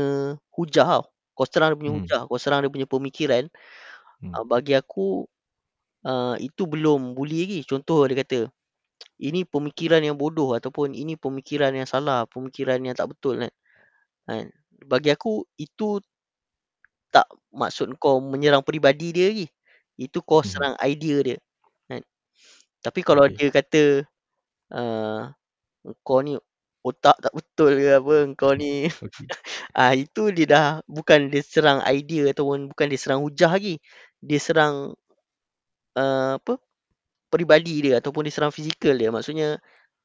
hujah tau. Kau serang dia punya Hmm. hujah, kau serang dia punya pemikiran. Hmm. Uh, bagi aku uh, itu belum bully lagi. Contoh dia kata ini pemikiran yang bodoh ataupun ini pemikiran yang salah, pemikiran yang tak betul kan. Kan? Bagi aku itu tak maksud kau menyerang peribadi dia lagi. Itu kau Mhm. serang idea dia. Kan? Tapi kalau Okay. dia kata uh, kau ni otak tak betul ke apa, kau ni Okay. ah itu dia dah bukan dia serang idea ataupun bukan dia serang hujah lagi. Dia serang uh, apa? peribadi dia ataupun dia serang fizikal dia. Maksudnya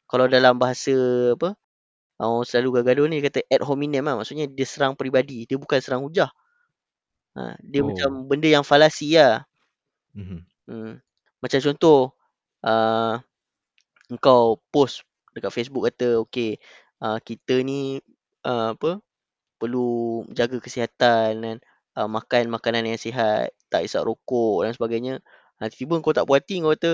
kalau dalam bahasa apa? Orang selalu gaduh ni dia kata ad hominem lah. Maksudnya dia serang peribadi, dia bukan serang hujah. Ha, dia Oh. macam benda yang falasi lah. Mhm. Hmm. Macam contoh uh, engkau post dekat Facebook kata okey uh, kita ni uh, apa perlu jaga kesihatan dan uh, makan makanan yang sihat, tak isap rokok dan sebagainya. Ha, tiba-tiba kau tak puas hati kau kata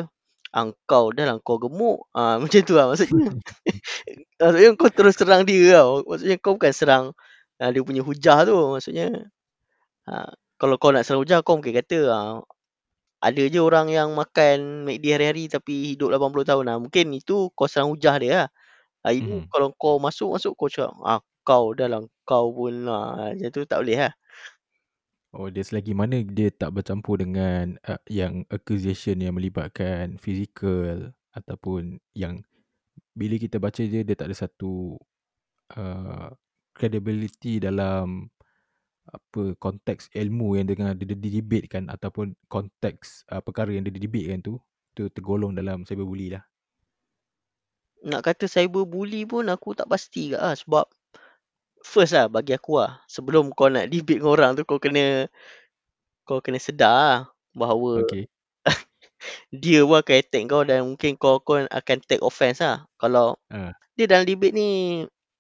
ah, kau dah lah kau gemuk. Ah macam tu lah maksudnya. maksudnya kau terus serang dia tau. Maksudnya kau bukan serang uh, dia punya hujah tu. Maksudnya uh, kalau kau nak serang hujah kau mungkin kata uh, ada je orang yang makan McD hari-hari tapi hidup 80 tahun lah. Mungkin itu kau serang hujah dia lah. Ha, ini Mhm. kalau kau masuk-masuk kau cakap, ah, kau dah lah, kau pun lah. Macam tu tak boleh lah. Oh, dia selagi mana dia tak bercampur dengan uh, yang accusation yang melibatkan fizikal ataupun yang bila kita baca dia dia tak ada satu uh, credibility dalam apa konteks ilmu yang dengan dia didebatekan ataupun konteks uh, perkara yang dia didebatekan tu tu tergolong dalam cyberbully lah. Nak kata cyberbully pun aku tak pasti ke lah. Sebab first lah bagi aku lah. Sebelum kau nak debate dengan orang tu kau kena kau kena sedar lah bahawa Okay. dia pun akan attack kau dan mungkin kau pun akan take offense lah. Kalau Uh, dia dalam debate ni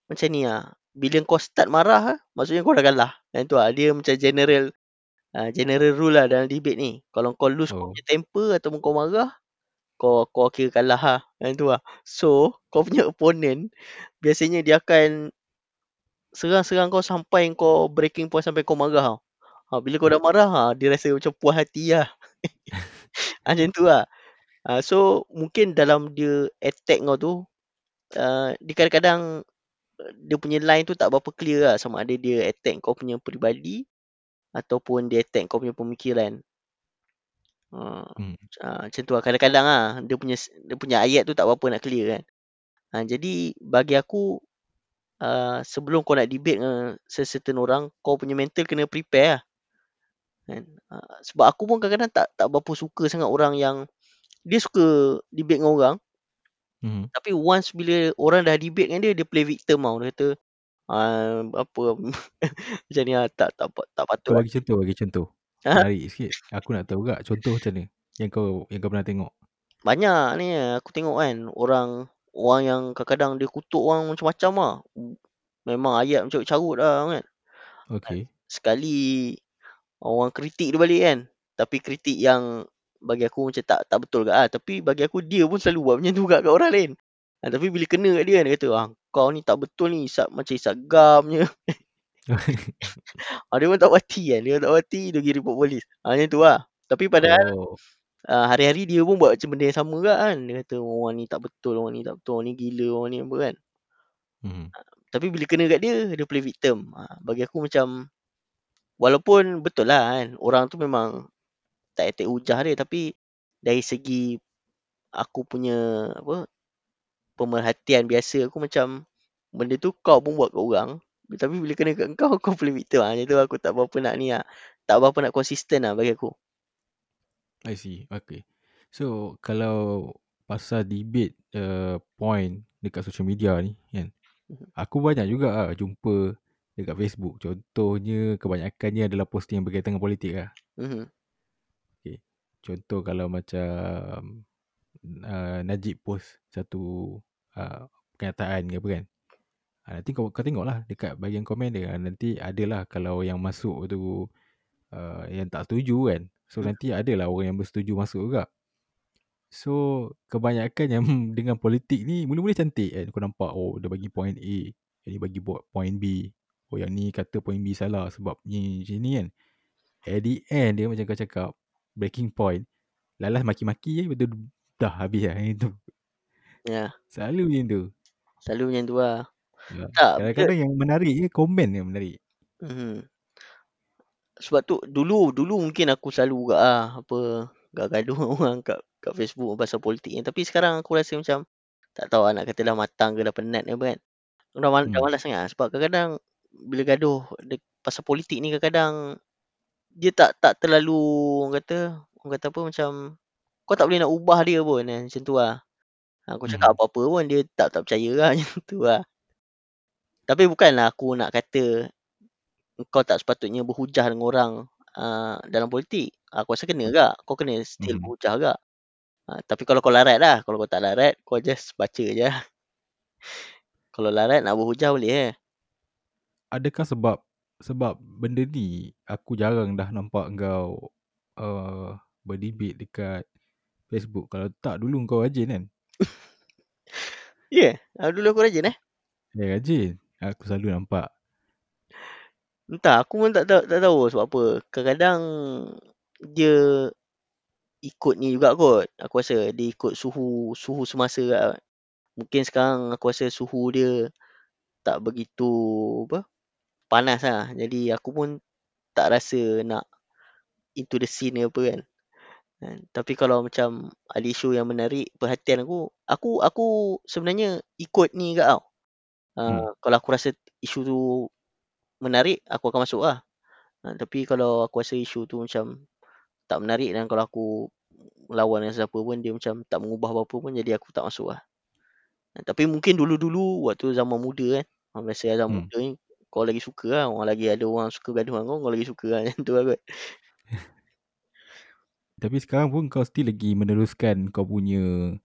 macam ni lah. Bila kau start marah lah, maksudnya kau dah kalah. Yang tu lah. Dia macam general uh, general rule lah dalam debate ni. Kalau kau lose kau oh. punya temper ataupun kau marah, kau kau kira kalah lah. Yang tu lah. So, kau punya opponent biasanya dia akan serang-serang kau sampai kau breaking point sampai kau marah tau. Ha, bila kau dah marah, ha, dia rasa macam puas hati lah. ha, macam tu lah. Ha, so, mungkin dalam dia attack kau tu, uh, dia kadang-kadang uh, dia punya line tu tak berapa clear lah sama ada dia attack kau punya peribadi ataupun dia attack kau punya pemikiran. Ha, Hmm. uh, macam tu lah. Kadang-kadang lah dia punya dia punya ayat tu tak berapa nak clear kan. Ha, jadi bagi aku uh, sebelum kau nak debate dengan secertain orang, kau punya mental kena prepare lah. Kan? Uh, sebab aku pun kadang-kadang tak tak berapa suka sangat orang yang dia suka debate dengan orang Mhm. tapi once bila orang dah debate dengan dia dia play victim tau. Dia kata uh, apa macam ni lah tak tak tak, tak patut Kau lah. bagi contoh, bagi contoh. Ha? Menarik sikit. Aku nak tahu juga contoh macam ni yang kau yang kau pernah tengok. Banyak ni aku tengok kan orang orang yang kadang-kadang dia kutuk orang macam-macam lah. Memang ayat macam carut lah kan. Okay. Sekali orang kritik dia balik kan. Tapi kritik yang bagi aku macam tak tak betul kat lah. Tapi bagi aku dia pun selalu buat macam tu kat, kat orang lain. Ha, tapi bila kena kat dia kan, dia kata ah, kau ni tak betul ni isap macam isap gam je. ha, dia pun tak wati kan. Dia tak wati dia pergi report polis. Ha, macam tu lah. Tapi padahal oh. Uh, hari-hari dia pun buat macam benda yang sama kat kan. Dia kata orang ni tak betul, orang ni tak betul, orang ni gila, orang ni apa kan. Mhm. Tapi bila kena kat dia, dia play victim. Ha, bagi aku macam walaupun betul lah kan. Orang tu memang tak attack hujah dia tapi dari segi aku punya apa pemerhatian biasa aku macam benda tu kau pun buat kat orang Tapi bila kena kat kau, kau play victim. Ha, macam tu aku tak berapa nak ni lah. Tak berapa nak konsisten lah bagi aku. I see. Okay. So, kalau pasal debate uh, point dekat social media ni kan. Mhm. Aku banyak juga lah jumpa dekat Facebook. Contohnya kebanyakannya adalah posting yang berkaitan dengan politik lah. Mhm. Okay. Contoh kalau macam uh, Najib post satu uh, kenyataan ke apa kan. Uh, nanti kau, kau tengok lah dekat bahagian komen dia. Nanti adalah kalau yang masuk tu uh, yang tak setuju kan. So Hmm. nanti adalah orang yang bersetuju masuk juga. So kebanyakan yang dengan politik ni mula-mula cantik kan. Kau nampak oh dia bagi point A. Ni bagi buat point B. Oh yang ni kata point B salah sebab ni macam ni kan. At the end dia macam kau cakap breaking point. Lalas maki-maki je betul dah habis lah yang tu. Ya. Selalu macam tu. Selalu macam tu lah. Ya. Tak, Kadang-kadang yang menarik je komen yang menarik. Mhm. Sebab tu dulu dulu mungkin aku selalu juga ah apa gaduh orang kat kat Facebook pasal politik ni. Tapi sekarang aku rasa macam tak tahu lah nak kata dah matang ke dah penat ke apa kan. Dah, mal, dah Hmm. malas sangat sebab kadang-kadang bila gaduh de, pasal politik ni kadang-kadang dia tak tak terlalu orang kata orang kata apa macam kau tak boleh nak ubah dia pun kan. Macam tu lah. Ha, kau cakap Mhm. apa-apa pun dia tak tak percaya lah macam tu lah. Tapi bukanlah aku nak kata kau tak sepatutnya berhujah dengan orang uh, dalam politik. Aku rasa kena juga. Kau kena still Mhm. berhujah juga. Uh, tapi kalau kau larat lah. Kalau kau tak larat, kau just baca je. Kalau larat nak berhujah boleh eh. Adakah sebab sebab benda ni aku jarang dah nampak kau uh, berdebate dekat Facebook. Kalau tak dulu kau rajin kan? Ya, yeah. dulu aku rajin eh. Ya rajin. Aku selalu nampak. Entah, aku pun tak tahu, tak tahu sebab apa. Kadang-kadang dia ikut ni juga kot. Aku rasa dia ikut suhu suhu semasa kat. Mungkin sekarang aku rasa suhu dia tak begitu apa panas lah. Jadi aku pun tak rasa nak into the scene apa kan. kan. Tapi kalau macam ada isu yang menarik perhatian aku, aku aku sebenarnya ikut ni juga tau. Uh, Hmm. Kalau aku rasa isu tu menarik, aku akan masuk lah. Uh, tapi kalau aku rasa isu tu macam tak menarik dan kalau aku lawan dengan siapa pun dia macam tak mengubah apa-apa pun jadi aku tak masuk lah. Uh, tapi mungkin dulu-dulu waktu zaman muda kan, biasa zaman Hmm. muda ni kau lagi suka lah. Orang lagi ada orang suka gaduh dengan kau, kau lagi suka lah. Macam tu lah kot. Tapi sekarang pun kau still lagi meneruskan kau punya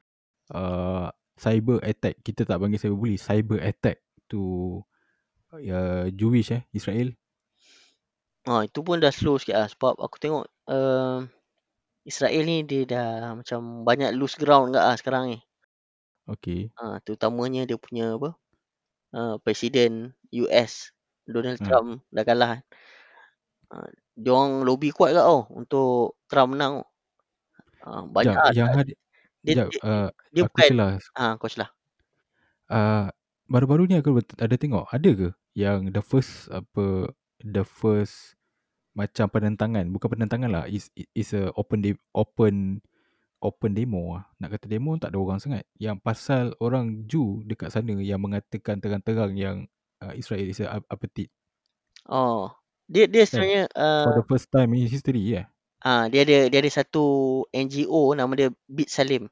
uh, cyber attack. Kita tak panggil cyber bully. Cyber attack to uh, Jewish eh, Israel. Ha, itu pun dah slow sikit lah. Sebab aku tengok uh, Israel ni dia dah macam banyak lose ground kat lah sekarang ni. Okay. Ha, terutamanya dia punya apa? Uh, Presiden US Donald Hmm. Trump dah kalah. Uh, dia orang lobby kuat kat tau untuk Trump menang. Uh, banyak Sekejap, lah. yang hari, Dia, sekejap, dia, uh, dia aku bukan. celah. Ha, kau celah. Uh, baru-baru ni aku ada tengok, ada ke yang the first apa the first macam penentangan, bukan penentangan lah, is is a open de- open open demo lah. Nak kata demo tak ada orang sangat. Yang pasal orang Jew dekat sana yang mengatakan terang-terang yang uh, Israel is a ap- apartheid. Oh. Dia dia Kan? sebenarnya For uh, the first time in history ya. Yeah. ah dia ada dia ada satu NGO nama dia Bit Salim.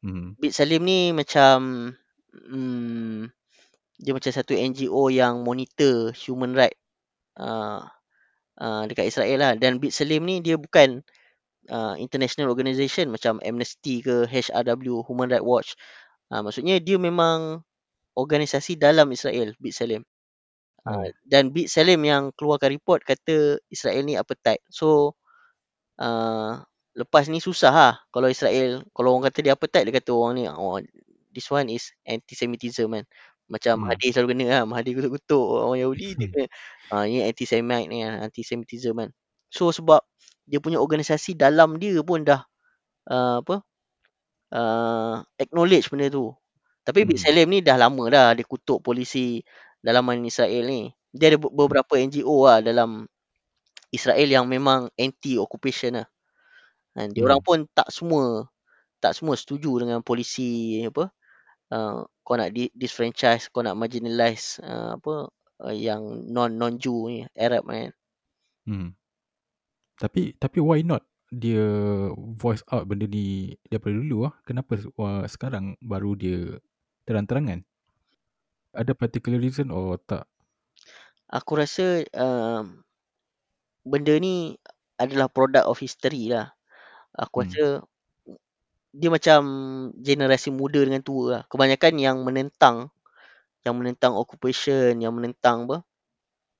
Hmm. Bit Salim ni macam hmm, dia macam satu NGO yang monitor human right uh, uh, dekat Israel lah dan Bit Salim ni dia bukan uh, international organisation macam Amnesty ke HRW Human Right Watch. Uh, maksudnya dia memang organisasi dalam Israel Bit Salim. Uh, dan Bit Salim yang keluarkan report kata Israel ni apartheid. So uh, lepas ni susah lah kalau Israel kalau orang kata dia apartheid dia kata orang ni oh, this one is anti-Semitism kan. Macam Hmm. Mahathir selalu kena lah. Mahathir kutuk-kutuk orang Yahudi dia Hmm. kena uh, ni anti-Semite ni kan. Anti-Semitism kan. So sebab dia punya organisasi dalam dia pun dah uh, apa uh, acknowledge benda tu. Tapi Hmm. Salim ni dah lama dah dia kutuk polisi dalaman Israel ni. Dia ada be- beberapa NGO lah dalam Israel yang memang anti occupation lah. Dan dia orang Hmm. pun tak semua tak semua setuju dengan polisi apa uh, kau nak di, disfranchise, kau nak marginalize uh, apa uh, yang non non Jew ni Arab kan Hmm. Tapi tapi why not dia voice out benda ni daripada dulu ah? Kenapa wah, sekarang baru dia terang-terangan? Ada particular reason or tak? aku rasa um, benda ni adalah product of history lah aku Hmm. rasa dia macam generasi muda dengan tua lah. Kebanyakan yang menentang yang menentang occupation yang menentang apa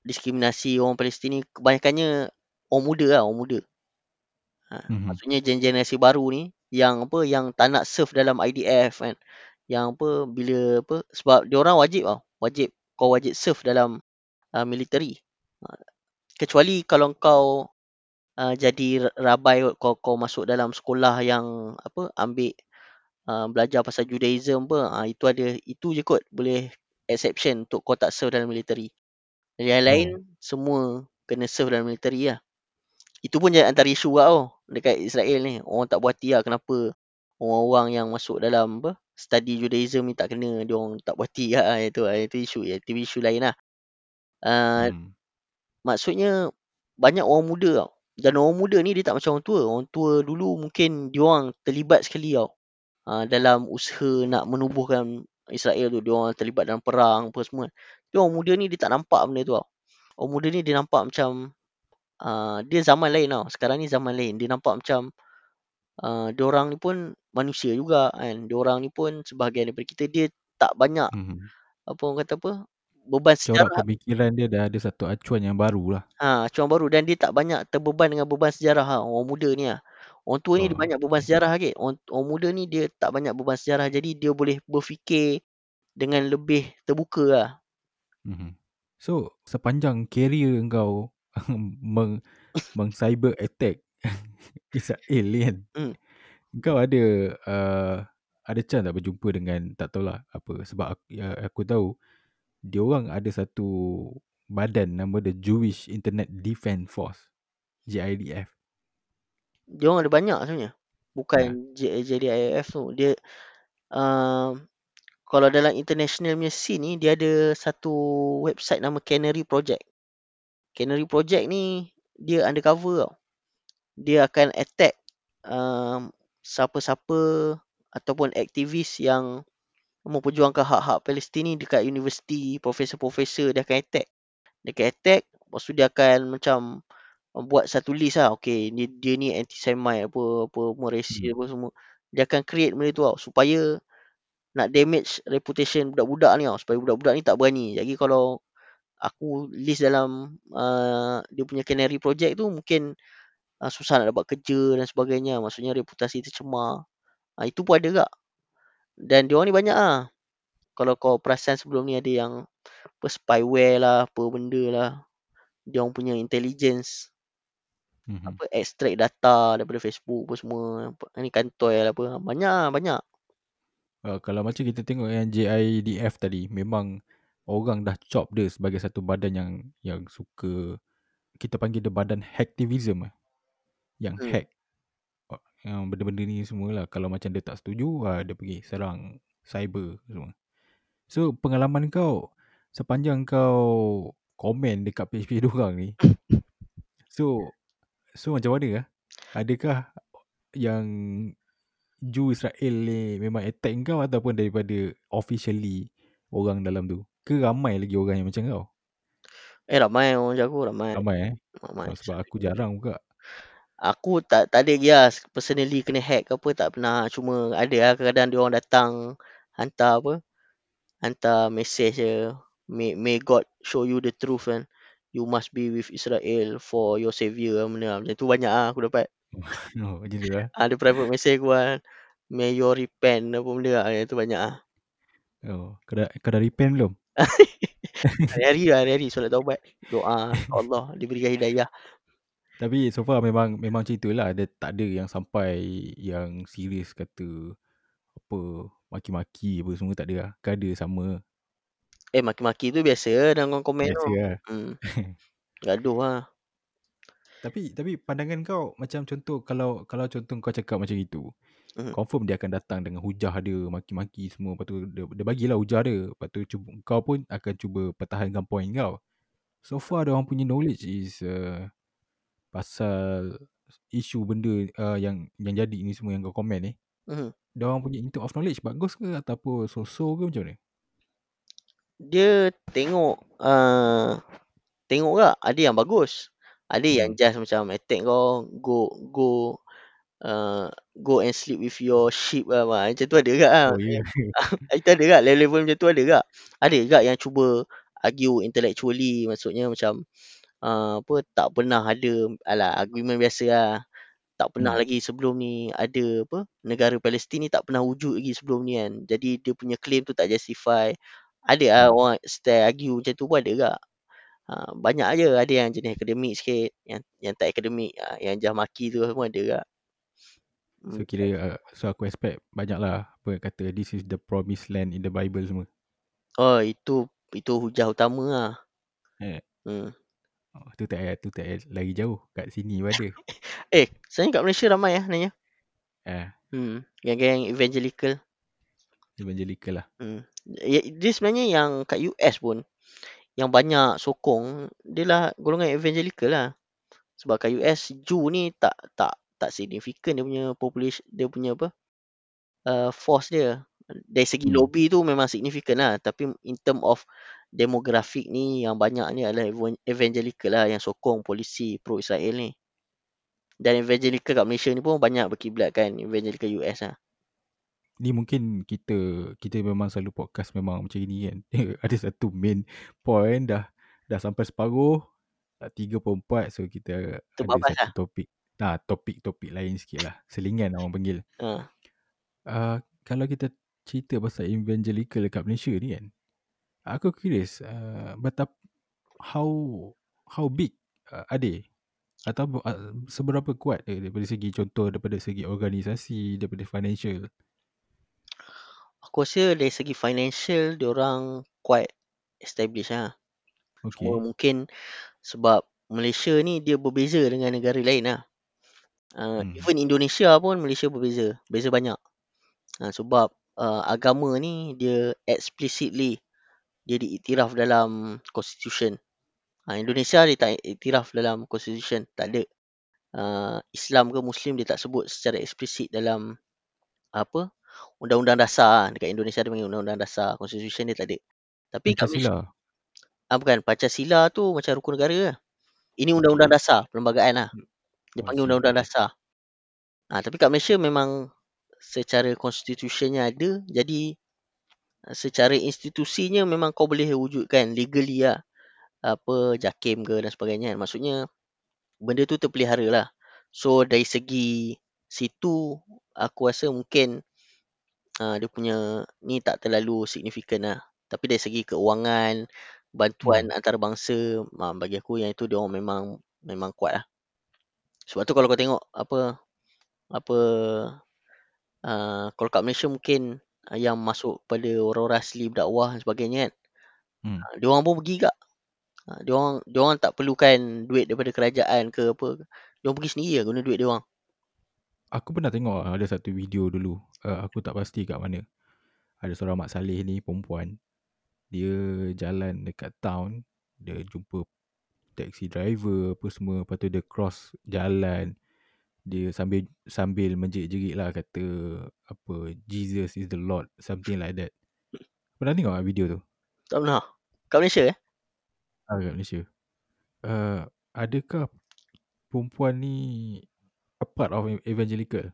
diskriminasi orang Palestin ni kebanyakannya orang muda lah orang muda. Ha, Mhm. maksudnya gen- generasi baru ni yang apa yang tak nak serve dalam IDF kan. Yang apa bila apa sebab dia orang wajib tau wajib kau wajib serve dalam uh, military. Ha, kecuali kalau kau uh, jadi rabai kau kau masuk dalam sekolah yang apa ambil uh, belajar pasal Judaism apa. Uh, itu ada itu je kot boleh exception untuk kau tak serve dalam military. Yang lain Oh. semua kena serve dalam military lah. Itu pun jadi antara isu lah tau dekat Israel ni. Orang tak hati lah kenapa orang-orang yang masuk dalam apa study Judaism ni tak kena. Dia orang tak hati lah. Itu itu isu ya itu isu lain lah. Uh, Hmm. maksudnya banyak orang muda tau. Dan orang muda ni dia tak macam orang tua. Orang tua dulu mungkin dia orang terlibat sekali tau. Uh, dalam usaha nak menubuhkan Israel tu. Dia orang terlibat dalam perang apa semua. Tapi orang muda ni dia tak nampak benda tu tau. Orang muda ni dia nampak macam uh, dia zaman lain tau. Sekarang ni zaman lain. Dia nampak macam uh, dia orang ni pun manusia juga kan. Dia orang ni pun sebahagian daripada kita. Dia tak banyak Mhm. apa orang kata apa beban Corak sejarah pemikiran dia dah ada satu acuan yang baru lah. Ha, acuan baru dan dia tak banyak terbeban dengan beban sejarah ha, orang muda ni lah. Orang tua ni dia Oh, banyak beban sejarah lagi. Orang, orang muda ni dia tak banyak beban sejarah jadi dia boleh berfikir dengan lebih terbuka lah. Mhm. So, sepanjang career kau meng, meng cyber attack Israel ni kan, Hmm. kau ada uh, ada chance tak berjumpa dengan tak tahulah apa sebab aku, ya, aku tahu dia orang ada satu badan nama the Jewish Internet Defense Force JIDF. Dia orang ada banyak sebenarnya. Ya. Bukan J- JDIF tu. Dia uh, kalau dalam international punya scene ni dia ada satu website nama Canary Project. Canary Project ni dia undercover tau. Dia akan attack um, siapa-siapa ataupun aktivis yang memperjuangkan hak-hak Palestin ni dekat universiti, profesor-profesor dia akan attack. Dia akan attack, lepas tu dia akan macam uh, buat satu list lah. Okay, ni, dia ni anti-Semite apa, apa, racist Hmm. apa semua. Dia akan create benda tu tau, supaya nak damage reputation budak-budak ni tau. Supaya budak-budak ni tak berani. Jadi kalau aku list dalam uh, dia punya Canary Project tu, mungkin uh, susah nak dapat kerja dan sebagainya. Maksudnya reputasi tercemar. Uh, itu pun ada tak. Dan dia ni banyak lah. Kalau kau perasan sebelum ni ada yang apa spyware lah, apa benda lah. Dia orang punya intelligence Mhm. apa extract data daripada Facebook apa semua. Ni kantoi lah apa. Banyak lah, banyak. Uh, kalau macam kita tengok yang JIDF tadi, memang orang dah chop dia sebagai satu badan yang yang suka kita panggil dia badan hacktivism eh. Yang Hmm. hack uh, yang benda-benda ni semualah kalau macam dia tak setuju uh, dia pergi serang cyber semua. So pengalaman kau sepanjang kau komen dekat page-page diorang ni so so macam mana ah? Adakah yang Jew Israel ni memang attack kau ataupun daripada officially orang dalam tu? Ke ramai lagi orang yang macam kau? Eh ramai orang jago, ramai. Ramai eh? ramai. So, sebab aku jarang juga. Aku tak tak ada lah. Personally kena hack ke apa tak pernah. Cuma ada lah kadang-kadang dia orang datang hantar apa hantar message je. May, may God show you the truth kan. You must be with Israel for your savior benda. Macam tu banyak lah aku dapat. Oh, macam tu lah. ada private message aku kan. May you repent apa benda lah. Itu banyak lah. Oh, kau dah, kau dah repent belum? hari-hari lah hari-hari. Solat taubat doa Allah diberikan hidayah Tapi so far memang memang macam itulah. Dia tak ada yang sampai yang serius kata apa maki-maki apa semua tak ada lah. Kan ada sama. eh maki-maki tu biasa dalam komen Biasa tu lah. hmm. gaduh lah Tapi tapi pandangan kau macam contoh kalau kalau contoh kau cakap macam itu. Mhm. confirm dia akan datang dengan hujah dia, maki-maki semua. Lepas tu dia, dia bagilah hujah dia. Lepas tu cuba, kau pun akan cuba pertahankan point kau. So far, orang punya knowledge is uh, pasal isu benda uh, yang yang jadi ni semua yang kau komen ni. Mhm. Diorang punya in term of knowledge bagus ke ataupun so-so ke macam mana? Dia tengok uh, tengok tak ada yang bagus. Ada yang Hmm. just macam attack kau go go uh, go and sleep with your sheep lah macam tu ada juga lah. Oh, ya. Itu ada tak level-level macam tu ada tak? Ada juga yang cuba argue intellectually maksudnya macam uh, apa tak pernah ada alah argument biasa lah. Tak pernah Hmm. lagi sebelum ni ada apa negara Palestin ni tak pernah wujud lagi sebelum ni kan. Jadi dia punya claim tu tak justify. Ada lah Hmm. orang style argue macam tu pun ada juga. Ha, banyak je ada yang jenis akademik sikit, yang yang tak akademik, ha, yang jah maki tu semua ada juga. So Hmm. kira uh, so aku expect banyak lah apa kata this is the promised land in the Bible semua. Oh itu itu hujah utama lah. Eh. Hmm. Oh, tu tak payah, tu tak payah lagi jauh. Kat sini pun ada. Eh, sebenarnya kat Malaysia ramai lah nanya. Eh, Hmm. Geng-geng evangelical. evangelical lah. Hmm. Ya, dia sebenarnya yang kat US pun yang banyak sokong dia lah golongan evangelical lah. Sebab kat US Jew ni tak tak tak significant dia punya population dia punya apa? Uh, force dia. Dari segi Hmm. lobby tu memang significant lah tapi in term of demografik ni yang banyak ni adalah evan- evangelical lah yang sokong polisi pro Israel ni. Dan evangelical kat Malaysia ni pun banyak berkiblat kan evangelical US lah. Ni mungkin kita kita memang selalu podcast memang macam ni kan. ada satu main point dah dah sampai separuh dah 34 so kita ada Terbabas satu lah. topik. Nah, topik-topik lain sikit lah. Selingan orang panggil. Ha. Uh, kalau kita cerita pasal evangelical dekat Malaysia ni kan. Aku curious uh, betap how how big uh, are they? Atau uh, seberapa kuat dia daripada segi contoh daripada segi organisasi, daripada financial. Aku rasa dari segi financial diorang quite established lah. Okay. Cuma mungkin sebab Malaysia ni dia berbeza dengan negara lain lah. Uh, Hmm. even Indonesia pun Malaysia berbeza. Beza banyak. Uh, sebab uh, agama ni dia explicitly dia diiktiraf dalam constitution. Uh, Indonesia dia tak iktiraf dalam constitution. Tak ada. Uh, Islam ke Muslim dia tak sebut secara eksplisit dalam apa undang-undang dasar lah. dekat Indonesia dia panggil undang-undang dasar constitution dia tak ada tapi Pancasila. ah bukan Pancasila tu macam rukun negara lah. ini undang-undang dasar perlembagaan lah dia Oh, panggil undang-undang dasar ah tapi kat Malaysia memang secara constitutionnya ada jadi secara institusinya memang kau boleh wujudkan legally lah apa JAKIM ke dan sebagainya maksudnya benda tu terpelihara lah so dari segi situ aku rasa mungkin uh, dia punya ni tak terlalu signifikan lah. Tapi dari segi keuangan, bantuan Hmm. antarabangsa, uh, bagi aku yang itu dia orang memang memang kuat lah. Sebab tu kalau kau tengok apa apa uh, kalau kat Malaysia mungkin yang masuk pada orang-orang asli berdakwah dan sebagainya kan. Hmm. Uh, dia orang pun pergi gak. Uh, dia orang dia orang tak perlukan duit daripada kerajaan ke apa. Dia orang pergi sendiri lah guna duit dia orang. Aku pernah tengok ada satu video dulu. Uh, aku tak pasti kat mana. Ada seorang Mak Saleh ni perempuan. Dia jalan dekat town. Dia jumpa taxi driver apa semua. Lepas tu dia cross jalan. Dia sambil sambil menjerit-jerit lah kata apa Jesus is the Lord. Something like that. Pernah tengok tak video tu? Tak pernah. Kat Malaysia eh? Ah, kat Malaysia. Uh, adakah perempuan ni a part of evangelical?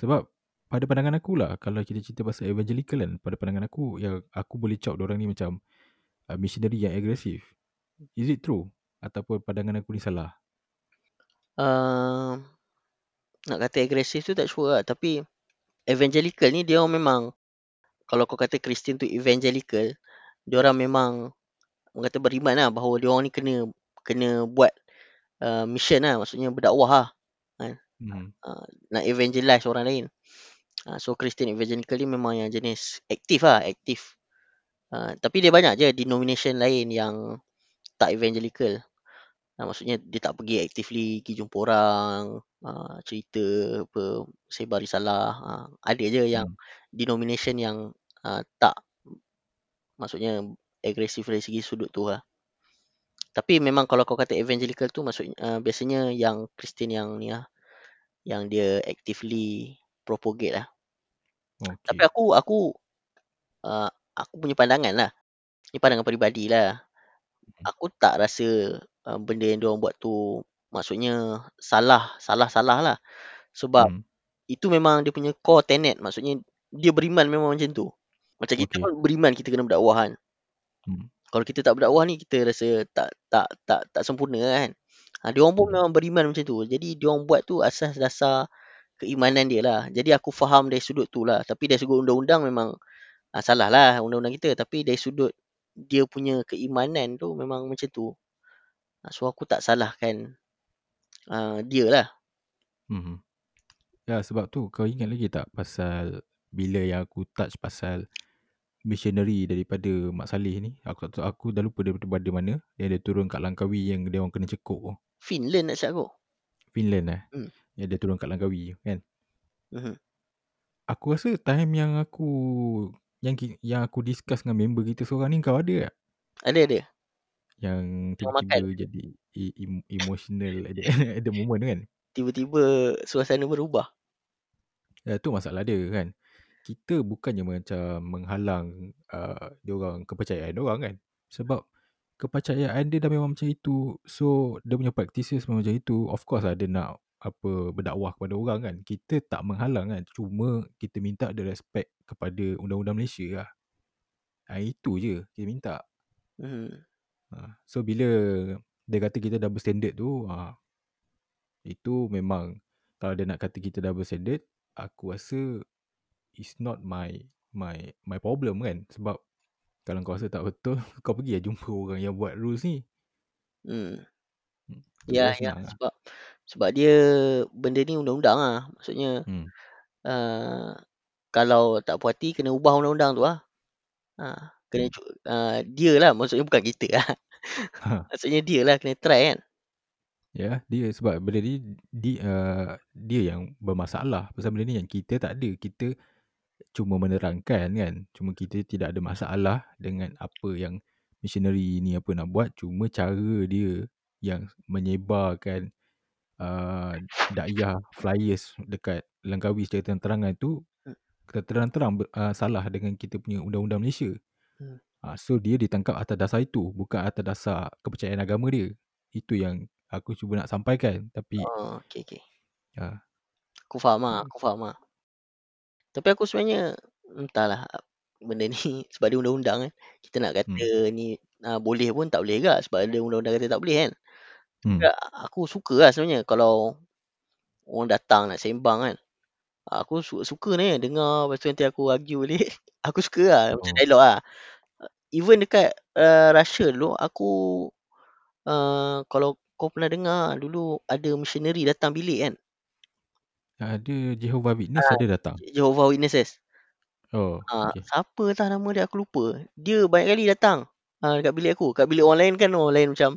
Sebab pada pandangan aku lah kalau kita cerita pasal evangelical kan pada pandangan aku yang aku boleh cop orang ni macam uh, missionary yang agresif. Is it true? Ataupun pandangan aku ni salah? Uh, nak kata agresif tu tak sure lah. Tapi evangelical ni dia memang kalau kau kata Kristian tu evangelical, dia orang memang orang kata beriman lah bahawa dia orang ni kena kena buat uh, mission lah. Maksudnya berdakwah lah. Kan? Hmm. Uh, nak evangelize orang lain. Uh, so Christian evangelical ni memang yang jenis aktif lah. Aktif. Uh, tapi dia banyak je denomination lain yang tak evangelical. Ha, maksudnya dia tak pergi actively pergi jumpa orang, uh, cerita apa, sebar risalah. Uh, ada je yang Hmm. denomination yang uh, tak maksudnya agresif dari segi sudut tu lah. Tapi memang kalau kau kata evangelical tu maksudnya uh, biasanya yang Kristian yang ni lah. Yang dia actively propagate lah. Tapi Okey. aku aku uh, aku punya pandangan lah. Ni pandangan peribadi lah. Hmm. Aku tak rasa uh, benda yang diorang buat tu maksudnya salah, salah-salah lah. Sebab Hmm. itu memang dia punya core tenet. Maksudnya dia beriman memang macam tu. Macam kita Okey. pun beriman kita kena berdakwah kan. Hmm. Kalau kita tak berdakwah ni kita rasa tak tak tak tak sempurna kan. Ha, diorang pun Hmm. memang beriman macam tu. Jadi diorang buat tu asas dasar keimanan dia lah. Jadi aku faham dari sudut tu lah. Tapi dari sudut undang-undang memang uh, salah lah undang-undang kita. Tapi dari sudut dia punya keimanan tu memang macam tu. Uh, so aku tak salahkan uh, dia lah. Hmm. Ya sebab tu kau ingat lagi tak pasal bila yang aku touch pasal missionary daripada Mak Saleh ni. Aku tak tahu aku dah lupa daripada mana yang dia turun kat Langkawi yang dia orang kena cekuk tu. Finland silap aku. Finland eh. Hmm. Yang dia turun kat Langkawi kan. Mhm. Aku rasa time yang aku yang yang aku discuss dengan member kita seorang ni kau ada tak? Ada ada. Yang tiba-tiba makan. jadi e- em- emotional at the, at the moment kan. Tiba-tiba suasana berubah. Ya, tu masalah dia kan. Kita bukannya macam menghalang uh, diorang kepercayaan diorang kan. Sebab kepercayaan dia dah memang macam itu. So dia punya practices memang macam itu. Of course lah dia nak apa berdakwah kepada orang kan. Kita tak menghalang kan. Cuma kita minta ada respect kepada undang-undang Malaysia lah. Ha, itu je kita minta. Mhm. Ha, so bila dia kata kita double standard tu, ha, itu memang kalau dia nak kata kita double standard, aku rasa it's not my my my problem kan. Sebab kalau kau rasa tak betul, kau pergi lah jumpa orang yang buat rules ni. Hmm. Hmm, Ya ya senang lah. sebab sebab dia benda ni undang-undang lah. Maksudnya Hmm. uh, kalau tak puas hati kena ubah undang-undang tu lah. Ha, kena Hmm. uh, dia lah maksudnya bukan kita lah. Ha, maksudnya dia lah kena try kan. ya, dia sebab benda ni di, uh, dia yang bermasalah. Pasal benda ni yang kita tak ada. Kita cuma menerangkan kan. Cuma kita tidak ada masalah dengan apa yang missionary ni apa nak buat. Cuma cara dia yang menyebarkan uh, dakwah flyers dekat Langkawi secara terang-terangan tu Hmm. terang-terang uh, salah dengan kita punya undang-undang Malaysia. Hmm. Uh, so dia ditangkap atas dasar itu, bukan atas dasar kepercayaan agama dia. Itu yang aku cuba nak sampaikan. Tapi Oh, okey okey. uh, Aku faham lah, uh, aku faham lah. Tapi aku sebenarnya entahlah benda ni sebab dia undang-undang kan. Kita nak kata hmm, ni uh, boleh pun tak boleh juga sebab ada undang-undang kata tak boleh kan. hmm, Ya, aku suka lah sebenarnya kalau orang datang nak sembang kan. Aku suka, suka ni dengar lepas tu nanti aku argue balik. Aku suka lah macam oh, dialog lah. Even dekat uh, Russia dulu aku uh, kalau kau pernah dengar dulu ada missionary datang bilik kan. ada Jehovah Witness Ah, ada datang. Jehovah Witnesses. Oh, Ah, okay. siapa tah nama dia aku lupa. Dia banyak kali datang ah, dekat bilik aku. Kat bilik orang lain kan orang lain macam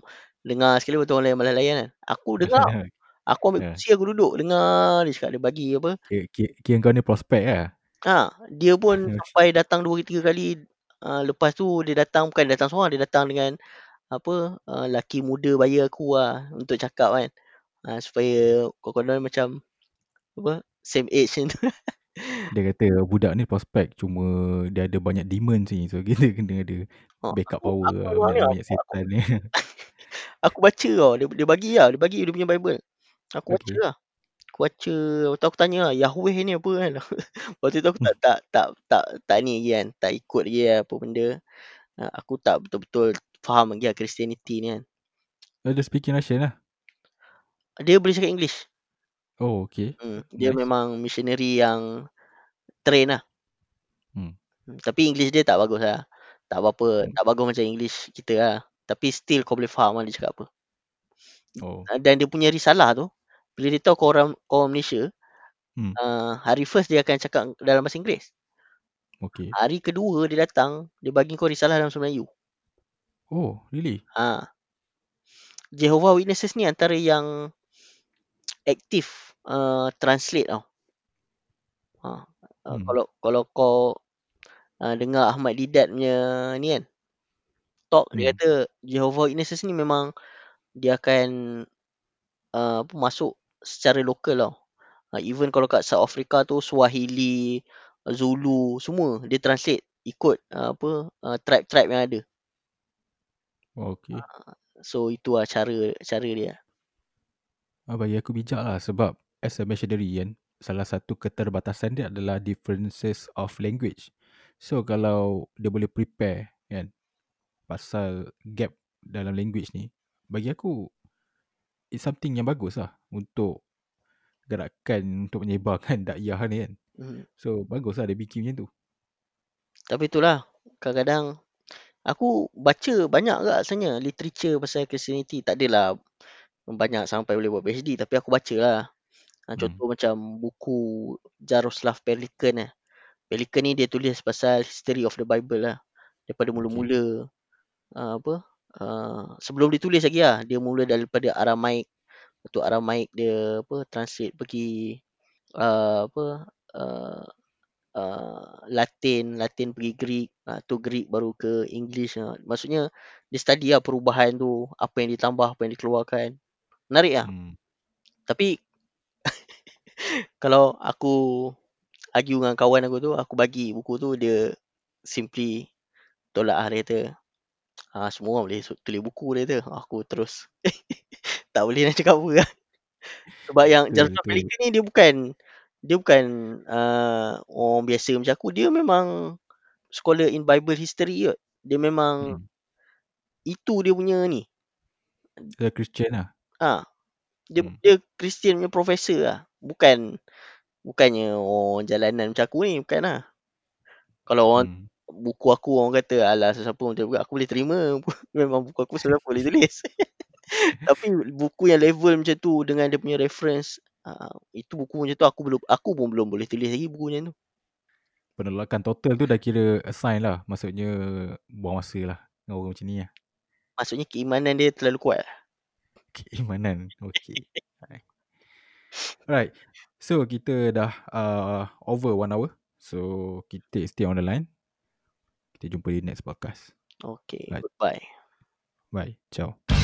dengar sekali betul orang lain malas layan kan. Aku dengar, aku ambil Ya. kursi aku duduk dengar dia cakap dia bagi apa. Kira, kira, kira kau ni prospek lah. Ha, dia pun sampai datang dua tiga kali. Uh, lepas tu dia datang bukan datang seorang, dia datang dengan apa uh, laki muda bayar aku lah untuk cakap kan. Uh, supaya kau-kau macam apa same age macam tu. Dia kata budak ni prospek cuma dia ada banyak demon sini. So kita kena ada Ha, backup aku power aku lah. dengar ni Banyak-banyak aku, aku, setan ni. aku baca tau. Dia, dia bagi lah. Dia bagi dia punya Bible. Aku baca okay. lah. Aku baca. Lepas tu aku tanya lah. Yahweh ni apa kan. Lepas tu aku tak, tak, tak, tak, tak ni lagi kan. Tak ikut lagi lah apa benda. Uh, aku tak betul-betul faham lagi lah Christianity ni kan. Oh, dia speaking Russian lah. Dia boleh cakap English. Oh, okay. Hmm. Dia Nice. memang missionary yang train lah. Hmm. Hmm, Tapi English dia tak bagus lah. Tak apa-apa. Hmm. Tak bagus macam English kita lah. Tapi still kau boleh faham lah dia cakap apa. Oh. Uh, Dan dia punya risalah tu. Bila dia tahu kau orang, orang Malaysia. Hmm. Uh, hari first dia akan cakap dalam bahasa Inggeris. Okay. Hari kedua dia datang. Dia bagi kau risalah dalam bahasa Melayu. Oh, really? Ha. Jehovah Witnesses ni antara yang aktif uh, translate tau. Ha, uh, Hmm. kalau kalau kau uh, dengar Ahmad Didat punya ni kan talk dia Hmm. kata Jehovah Witnesses ni memang dia akan uh, masuk secara lokal tau. Uh, even kalau kat South Africa tu Swahili, Zulu semua dia translate ikut uh, apa uh, tribe-tribe yang ada. Okay. Uh, so itu lah cara cara dia. Ah, bagi aku bijak lah sebab as a missionary kan, salah satu keterbatasan dia adalah differences of language. So kalau dia boleh prepare kan pasal gap dalam language ni, bagi aku it's something yang bagus lah untuk gerakan untuk menyebarkan dakwah ni kan. Hmm. So bagus lah dia bikin macam tu. Tapi itulah kadang-kadang aku baca banyak ke asalnya literature pasal Christianity. Tak adalah banyak sampai boleh buat PhD tapi aku baca lah. Ha, Hmm. contoh macam buku Jaroslav Pelikan eh. Pelikan ni dia tulis pasal history of the Bible lah. Daripada mula-mula uh, apa uh, sebelum dia tulis lagi lah. Dia mula daripada Aramaik. Lepas Aramaik dia apa translate pergi uh, apa uh, uh, Latin, Latin pergi Greek, uh, tu Greek baru ke English. Uh. Maksudnya dia study lah perubahan tu, apa yang ditambah, apa yang dikeluarkan. Menarik lah. Hmm. Tapi kalau aku argue dengan kawan aku tu, aku bagi buku tu dia simply tolak lah dia kata. Ha, semua orang boleh tulis buku dia kata. Aku terus tak boleh nak cakap apa lah. Sebab yang Jaroslav Pelikan ni dia bukan dia bukan uh, orang biasa macam aku. Dia memang scholar in Bible history kot. Dia memang Hmm. itu dia punya ni. Dia Christian lah. Ha. Dia Hmm. dia Christian punya professor lah. Bukan bukannya orang jalanan macam aku ni, bukan lah. Kalau orang Hmm. buku aku orang kata alah sesiapa macam aku boleh terima. Memang buku aku sesiapa boleh tulis. Tapi buku yang level macam tu dengan dia punya reference uh, itu buku macam tu aku belum aku pun belum boleh tulis lagi buku macam tu. Penolakan total tu dah kira assign lah. Maksudnya buang masa lah dengan orang macam ni lah. Maksudnya keimanan dia terlalu kuat. Keimanan. Okay. Alright. So kita dah uh, over one hour. So kita stay on the line. Kita jumpa di next podcast. Okay. Right. Goodbye. Bye. Ciao.